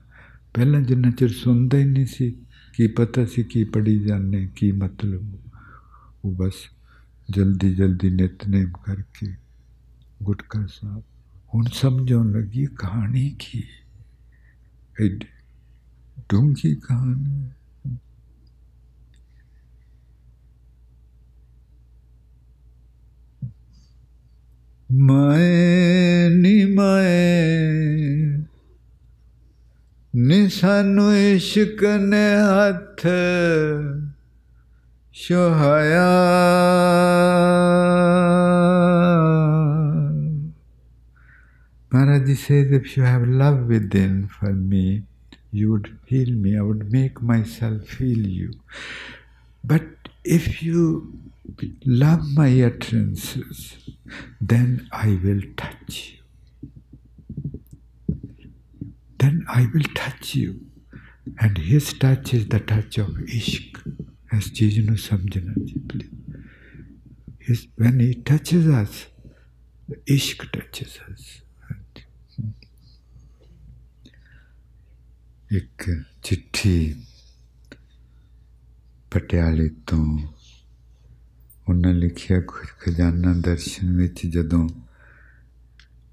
ਪਹਿਲਾਂ ਜਿੰਨਾ ਚਿਰ ਸੁਣਦਾ ਹੀ ਨਹੀਂ ਸੀ, ਕੀ ਪਤਾ ਸੀ ਕੀ ਪੜੀ ਜਾਂਦੇ, ਕੀ ਮਤਲਬ। ਉਹ ਬਸ ਜਲਦੀ ਜਲਦੀ ਨਿਤਨੇਮ ਕਰਕੇ ਗੁਟਕਾ ਸਾਹਿਬ ਹੁਣ ਸਮਝਣ ਲੱਗੀ ਕਹਾਣੀ ਕੀ ਐਡੀ ਡੂੰਘੀ ਕਹਾਣੀ ਮੈਂ ਨੀ ਮੈਂ ਨੀ ਸਾਨੂੰ ਇਸ਼ਕ ਨੇ ਹੱਥ ਸ਼ੋਹਾਇਆ Maharaj says, if you have love within for me, you would feel me, I would make myself feel you. But if you love my utterances, then I will touch you. Then I will touch you. And his touch is the touch of ishq, as Jijnu Samjana please. His, when he touches us, the ishq touches us. ਇੱਕ ਚਿੱਠੀ ਪਟਿਆਲੇ ਤੋਂ ਉਹਨਾਂ ਲਿਖਿਆ ਖਜ਼ਾਨਾ ਦਰਸ਼ਨ ਵਿੱਚ ਜਦੋਂ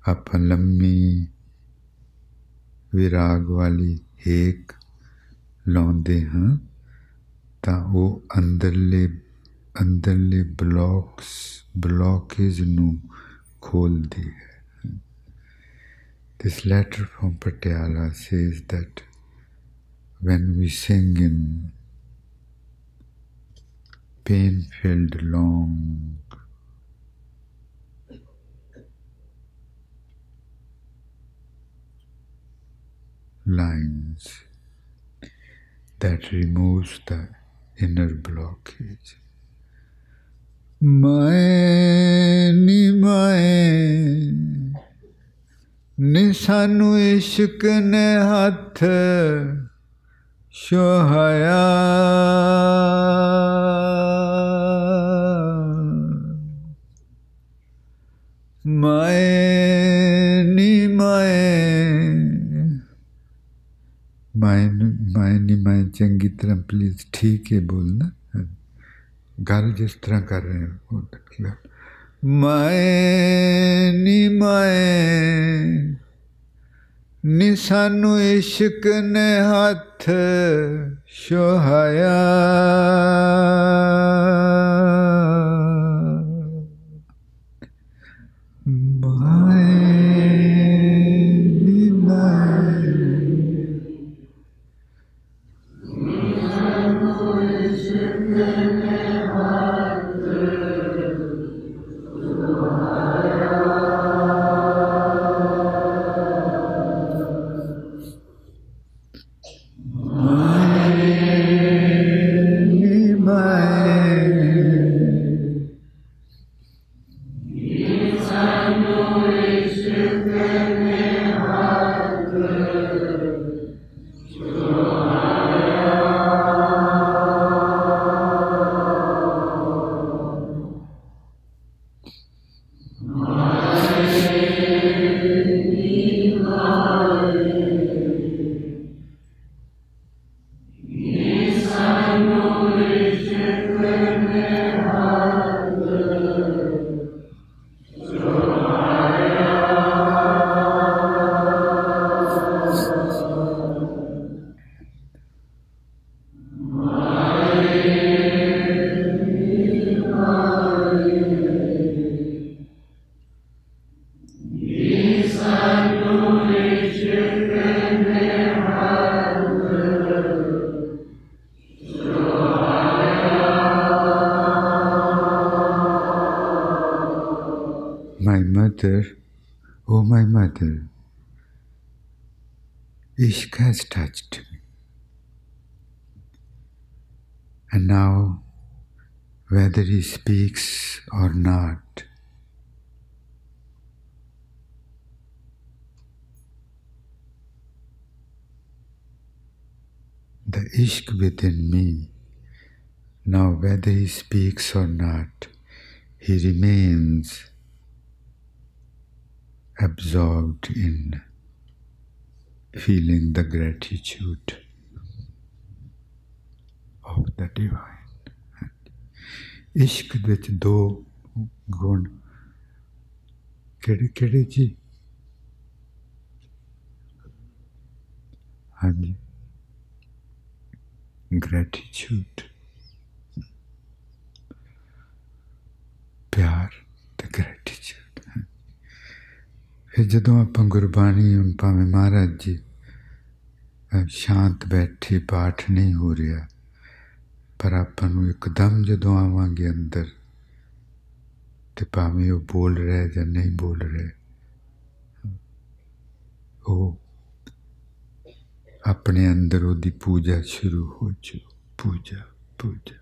ਆਪਾਂ ਲੰਮੀ ਵਿਰਾਗ ਵਾਲੀ ਹੇਕ ਲਾਉਂਦੇ ਹਾਂ, ਤਾਂ ਉਹ ਅੰਦਰਲੇ ਅੰਦਰਲੇ ਬਲੌਕਸ, ਬਲੌਕੇਜ ਨੂੰ ਖੋਲਦੀ ਹੈ। This letter from Patiala says that when we sing in pain filled, long, lines that removes the inner blockage. Maini ni nisanu ishq ne hath ਨੇ ਹੱਥ ਸ਼ੋਹਾਇਆ ਮੈਂ ਨੀ ਮੈਂ ਮੈਂ ਚੰਗੀ ਤਰ੍ਹਾਂ ਪਲੀਜ਼ ਠੀਕ ਹੈ ਬੋਲਣਾ ਗੱਲ ਜਿਸ ਤਰ੍ਹਾਂ ਕਰ ਰਹੇ ਹੋ, ਉਹ ਮੈਂ ਨੀ ਮੈਂ ਨੀ ਸਾਨੂੰ ਇਸ਼ਕ ਨੇ ਹੱਥ ਸ਼ੋਹਾਇਆ। Has touched me. And now, whether he speaks or not, the ishq within me, now whether he speaks or not, he remains absorbed in feeling the gratitude of the divine. ਇਸ਼ਕ ਵਿੱਚ ਦੋ ਗੁਣ ਕਿਹੜੇ ਕਿਹੜੇ ਜੀ ਹਾਂਜੀ ਗ੍ਰੈਟੀਟਿਊਡ ਪਿਆਰ ਤੇ ਗ੍ਰੈਟੀਟਿਊਡ ਫਿਰ ਜਦੋਂ ਆਪਾਂ ਗੁਰਬਾਣੀ ਹੁਣ ਭਾਵੇਂ ਮਹਾਰਾਜ ਜੀ ਸ਼ਾਂਤ ਬੈਠੇ, ਪਾਠ ਨਹੀਂ ਹੋ ਰਿਹਾ, ਪਰ ਆਪਾਂ ਨੂੰ ਇੱਕਦਮ ਜਦੋਂ ਆਵਾਂਗੇ ਅੰਦਰ, ਤੇ ਭਾਵੇਂ ਉਹ ਬੋਲ ਰਿਹਾ ਜਾਂ ਨਹੀਂ ਬੋਲ ਰਿਹਾ, ਉਹ ਆਪਣੇ ਅੰਦਰ ਉਹਦੀ ਪੂਜਾ ਸ਼ੁਰੂ ਹੋ ਜੂ ਪੂਜਾ ਪੂਜਾ।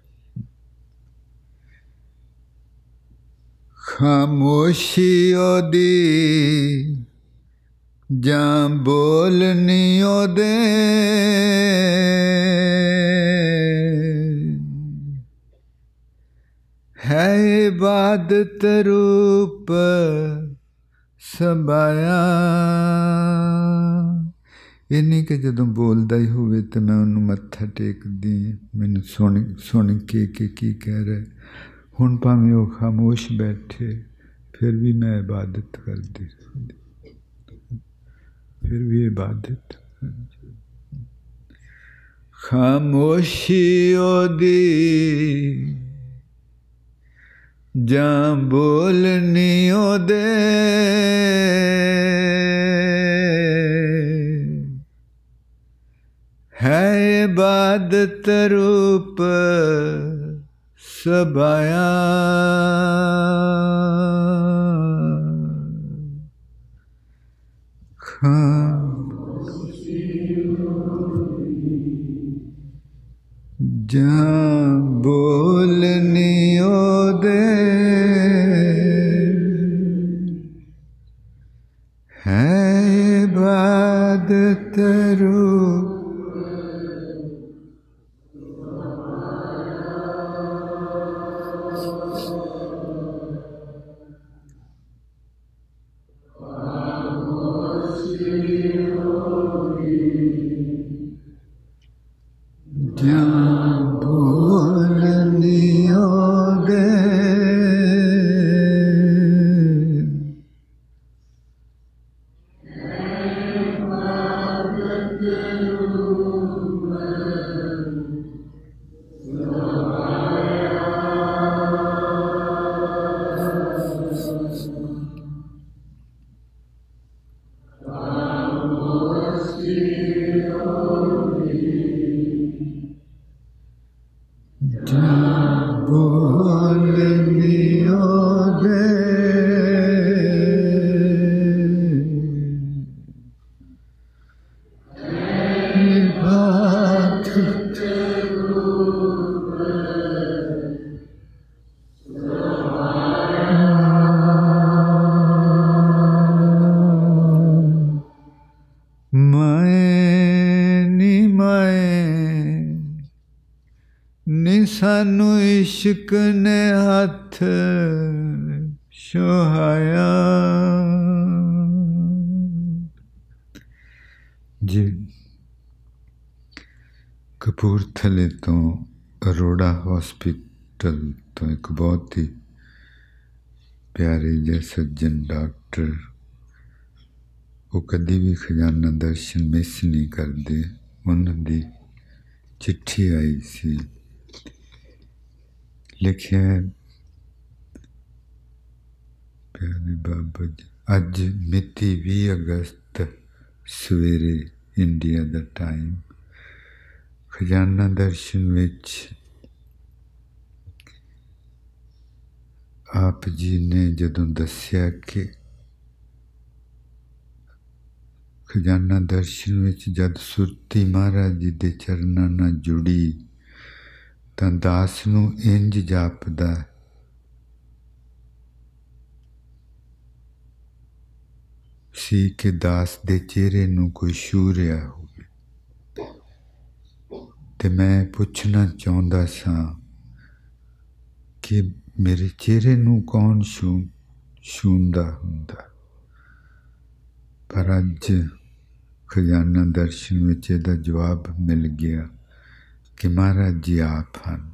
ਖਾਮੋਸ਼ੀ ਉਹਦੀ ਜਾਂ ਬੋਲਨੀ ਉਹਦੇ ਹੈ ਇਬਾਦਤ ਰੂਪ ਸਬਾਇਆ ਇਹ ਨਹੀਂ ਕਿ ਜਦੋਂ ਬੋਲਦਾ ਹੀ ਹੋਵੇ ਤੇ ਮੈਂ ਉਹਨੂੰ ਮੱਥਾ ਟੇਕਦੀ ਮੈਨੂੰ ਸੁਣ ਸੁਣ ਕੇ ਕਿ ਕੀ ਕਹਿ ਰਿਹਾ ਹੁਣ ਭਾਵੇਂ ਉਹ ਖਾਮੋਸ਼ ਬੈਠੇ ਫਿਰ ਵੀ ਮੈਂ ਇਬਾਦਤ ਕਰਦੀ ਫਿਰ ਵੀ ਇਬਾਦਤ ਖਾਮੋਸ਼ੀ ਉਹਦੀ ਜਾਂ ਬੋਲਨੀ ਉਹਦੇ ਹੈ ਇਬਾਦਤ ਰੂਪ ਸਬਾਇਆ ਜਾਂ ਬੋਲਨੀ ਉਹਦੇ ਹੈ ਇਬਾਦਤ ਰੂਪ ਇਸ਼ਕ ਨੇ ਹੱਥ ਸੁਹਾਇਆ ਜੀ ਕਪੂਰਥਲੇ ਤੋਂ ਅਰੋੜਾ ਹਸਪੀਟਲ ਤੋਂ ਇੱਕ ਬਹੁਤ ਹੀ ਪਿਆਰੇ ਜਿਹੇ ਸੱਜਣ ਡਾਕਟਰ ਉਹ ਕਦੀ ਵੀ ਖਜ਼ਾਨਾ ਦਰਸ਼ਨ ਮਿਸ ਨਹੀਂ ਕਰਦੇ ਉਹਨਾਂ ਦੀ ਚਿੱਠੀ ਆਈ ਸੀ ਲਿਖਿਆ ਹੈ, ਪਿਆਰੇ ਬਾਬਾ ਜੀ ਅੱਜ ਮਿਤੀ 20 ਅਗਸਤ ਸਵੇਰੇ ਇੰਡੀਆ ਦਾ ਟਾਈਮ ਖਜ਼ਾਨਾ ਦਰਸ਼ਨ ਵਿੱਚ ਆਪ ਜੀ ਨੇ ਜਦੋਂ ਦੱਸਿਆ ਕਿ ਖਜ਼ਾਨਾ ਦਰਸ਼ਨ ਵਿੱਚ ਜਦ ਸੁਰਤੀ ਮਹਾਰਾਜ ਜੀ ਦੇ ਚਰਨਾਂ ਨਾਲ ਜੁੜੀ ਤਾਂ ਦਾਸ ਨੂੰ ਇੰਜ ਜਾਪਦਾ ਸੀ ਕਿ ਦਾਸ ਦੇ ਚਿਹਰੇ ਨੂੰ ਕੋਈ ਛੂ ਰਿਹਾ ਹੋਵੇ। ਤੇ ਮੈਂ ਪੁੱਛਣਾ ਚਾਹੁੰਦਾ ਸਾਂ ਕਿ ਮੇਰੇ ਚਿਹਰੇ ਨੂੰ ਕੌਣ ਛੂ, ਛੂੰਦਾ ਹੁੰਦਾ? ਪਰ ਅੱਜ ਖਜ਼ਾਨਾ ਦਰਸ਼ਨ ਵਿੱਚ ਇਹਦਾ ਜਵਾਬ ਮਿਲ ਗਿਆ। ਕਿ ਮਹਾਰਾਜ ਜੀ ਆਪ ਹਨ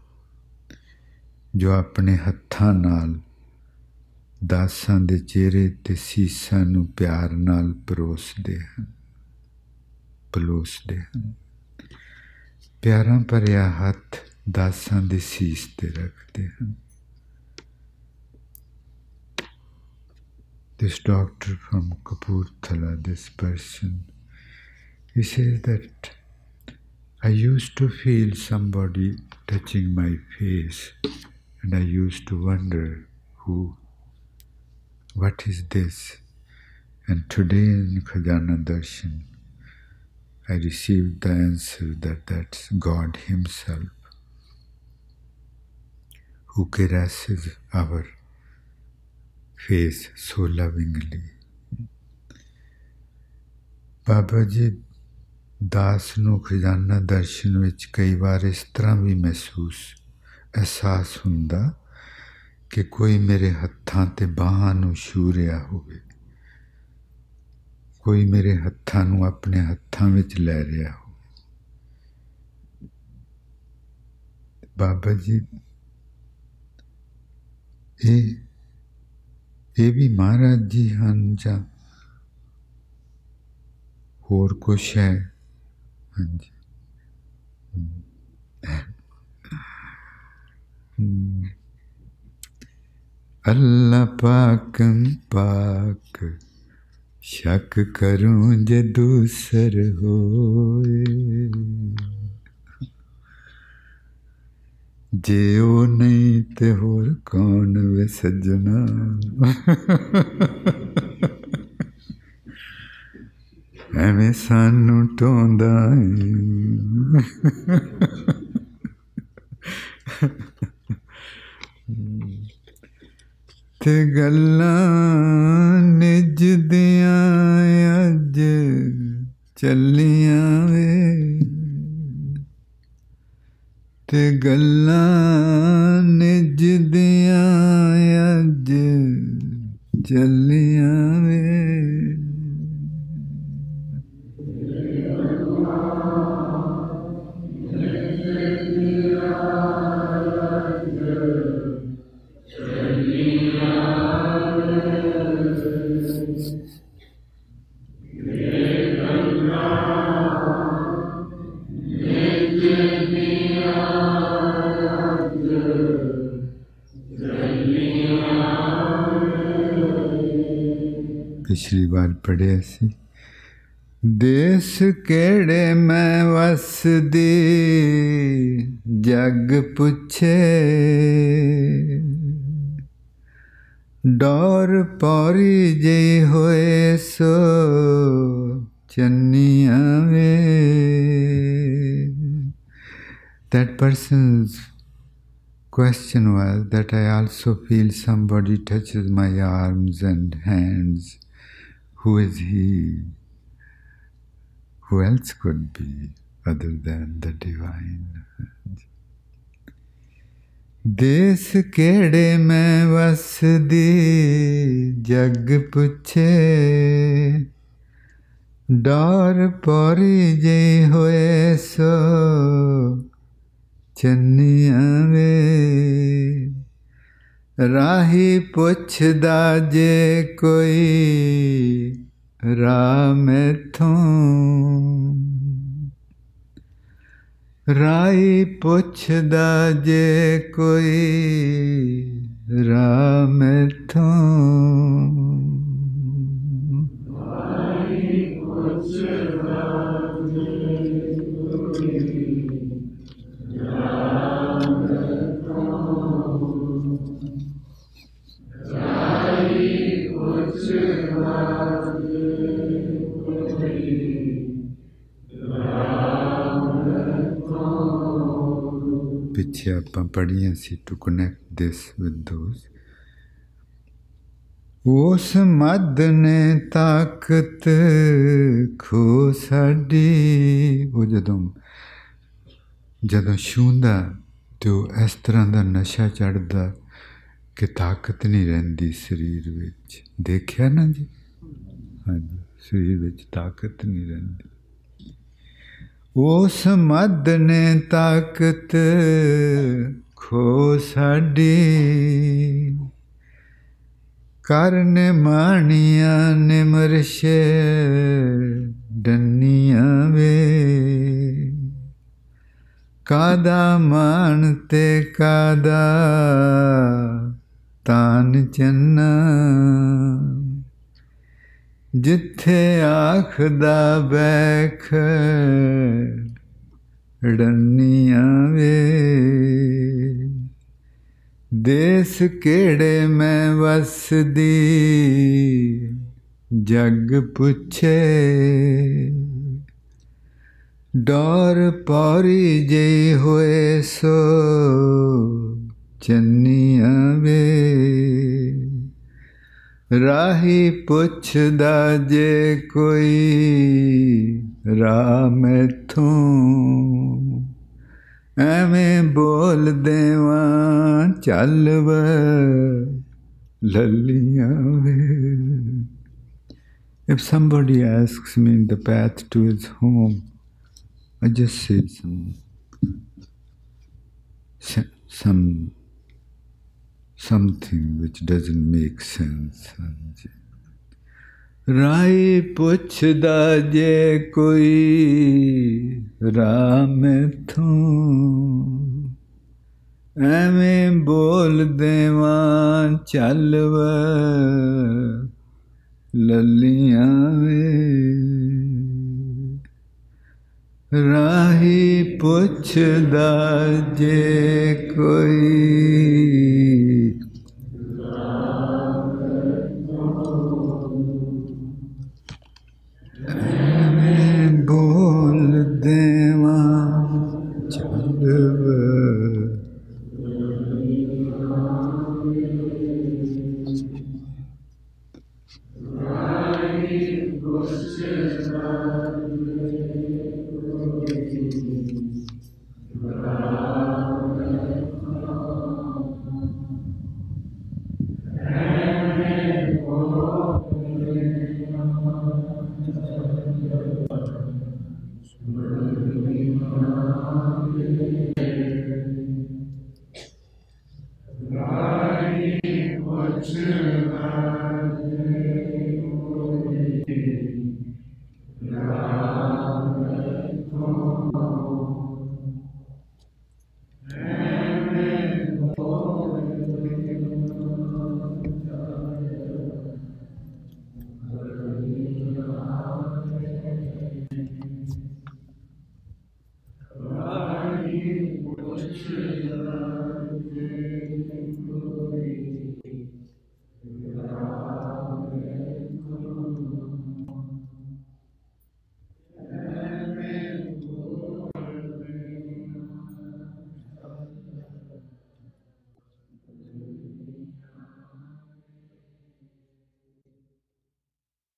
ਜੋ ਆਪਣੇ ਹੱਥਾਂ ਨਾਲ ਦਾਸਾਂ ਦੇ ਚਿਹਰੇ ਤੇ ਸੀਸਾਂ ਨੂੰ ਪਿਆਰ ਨਾਲ ਪਰੋਸਦੇ ਹਨ ਪਲੋਸਦੇ ਹਨ। ਪਿਆਰਾਂ ਭਰਿਆ ਹੱਥ ਦਾਸਾਂ ਦੇ ਸੀਸ ਤੇ ਰੱਖਦੇ ਹਨ। This doctor from Kapurthala, this person, he says that I used to feel somebody touching my face and I used to wonder who, what is this? And today in Khajana Darshan, I received the answer that that's God Himself who caresses our face so lovingly. Babaji ਦਾਸ ਨੂੰ ਖਜ਼ਾਨਾ ਦਰਸ਼ਨ ਵਿੱਚ ਕਈ ਵਾਰ ਇਸ ਤਰ੍ਹਾਂ ਵੀ ਮਹਿਸੂਸ ਅਹਿਸਾਸ ਹੁੰਦਾ ਕਿ ਕੋਈ ਮੇਰੇ ਹੱਥਾਂ ਤੇ ਬਾਹਾਂ ਨੂੰ ਛੂ ਰਿਹਾ ਹੋਵੇ ਕੋਈ ਮੇਰੇ ਹੱਥਾਂ ਨੂੰ ਆਪਣੇ ਹੱਥਾਂ ਵਿੱਚ ਲੈ ਰਿਹਾ ਹੋਵੇ ਬਾਬਾ ਜੀ ਇਹ ਇਹ ਵੀ ਮਹਾਰਾਜ ਜੀ ਹਨ ਜਾਂ ਹੋਰ ਕੁਛ ਹੈ ਹਾਂਜੀ ਅੱਲਾ ਪਾਕ ਪਾਕ ਸ਼ੱਕ ਕਰੂੰ ਜੇ ਦੂਸਰ ਹੋਏ ਜੇ ਉਹ ਨਹੀਂ ਤੇ ਹੋਰ ਕੌਣ ਵੇ ਸੱਜਣਾ ਐਵੇਂ ਸਾਨੂੰ ਟੋਂਦਾ ਤੇ ਗੱਲਾਂ ਨਿਜ ਦੀਆਂ ਅੱਜ ਚੱਲੀਆਂ ਵੇ। ਤੇ ਗੱਲਾਂ ਨਿਜ ਦੀਆਂ ਅੱਜ ਚੱਲੀਆਂ ਵੇ। ਪਿਛਲੀ ਵਾਰ ਪੜਿਆ ਸੀ ਦੇਸ ਕਿਹੜੇ ਮੈਂ ਵਸਦੀ ਜਗ ਪੁੱਛੇ ਡਰ ਪੌਰੀ ਜੇ ਹੋਏ ਸੋ ਚੰਨੀਆਂ ਵੇ that person's question was that I also feel somebody touches my arms and hands. Who is he? Who else could be other than the divine? ਦੇਸ ਕਿਹੜੇ ਮੈਂ ਵਸਦੀ ਜਗ ਪੁੱਛੇ ਡਰ ਪਰੀ ਜੇ ਹੋਏ ਸੋ ਚੰਨੀਆਂ ਵੇ ਰਾਹੀ ਪੁੱਛਦਾ ਜੇ ਕੋਈ ਰਾਹ ਮੈਥੋਂ ਰਾਈ ਪੁੱਛਦਾ ਜੇ ਕੋਈ ਰਾਹ ਮੈਥੋਂ ਪਿੱਛੇ ਆਪਾਂ ਪੜ੍ਹੀਆਂ ਸੀ to connect this with those ਉਸ ਮਦ ਨੇ ਤਾਕਤ ਖੋ ਸਾਡੀ ਉਹ ਜਦੋਂ ਜਦੋਂ ਛੂੰਦਾ ਤੇ ਉਹ ਇਸ ਤਰ੍ਹਾਂ ਦਾ ਨਸ਼ਾ ਚੜਦਾ ਕਿ ਤਾਕਤ ਨਹੀਂ ਰਹਿੰਦੀ ਸਰੀਰ ਵਿੱਚ ਦੇਖਿਆ ਨਾ ਜੀ ਹਾਂਜੀ ਸਰੀਰ ਵਿੱਚ ਤਾਕਤ ਨਹੀਂ ਰਹਿੰਦੀ ਉਸ ਮਦ ਨੇ ਤਾਕਤ ਖੋ ਸਾਡੀ। ਕਰਨ ਮਾਣੀਆਂ ਨਿਮਰਸ਼ੇ ਡੰਨੀਆਂ ਵੇ। ਕਾਦਾ ਮਾਨ ਤੇ ਕਾਦਾ ਤਾਨ ਚੰਨਾ। ਜਿੱਥੇ ਆਖਦਾ ਬੈਖ ਡੰਨੀਆਂ ਵੇ। ਦੇਸ ਕਿਹੜੇ ਮੈਂ ਵਸਦੀ, ਜਗ ਪੁੱਛੇ। ਡਰ ਪਾਰੀ ਜੇ ਹੋਏ ਸੋ ਚੰਨੀਆਂ ਵੇ। ਰਾਹੀ ਪੁੱਛਦਾ ਜੇ ਕੋਈ ਰਾਹ ਮੈਥੋਂ ਐਵੇਂ ਬੋਲ ਦੇਵਾਂ ਚੱਲ ਵੇ ਲੱਲੀਆਂ ਵੇ If somebody asks me the path to his home, I just say some some something which doesn't make sense. ਰਾਈ ਪੁੱਛਦਾ ਜੇ ਕੋਈ ਰਾਮ ਥੂ ਐਵੇਂ ਬੋਲ ਦੇਵਾਂ ਚੱਲਵ ਲੱਲੀਆਂ ਵੇ ਰਾਹੀ ਪੁੱਛਦਾ ਜੇ ਕੋਈ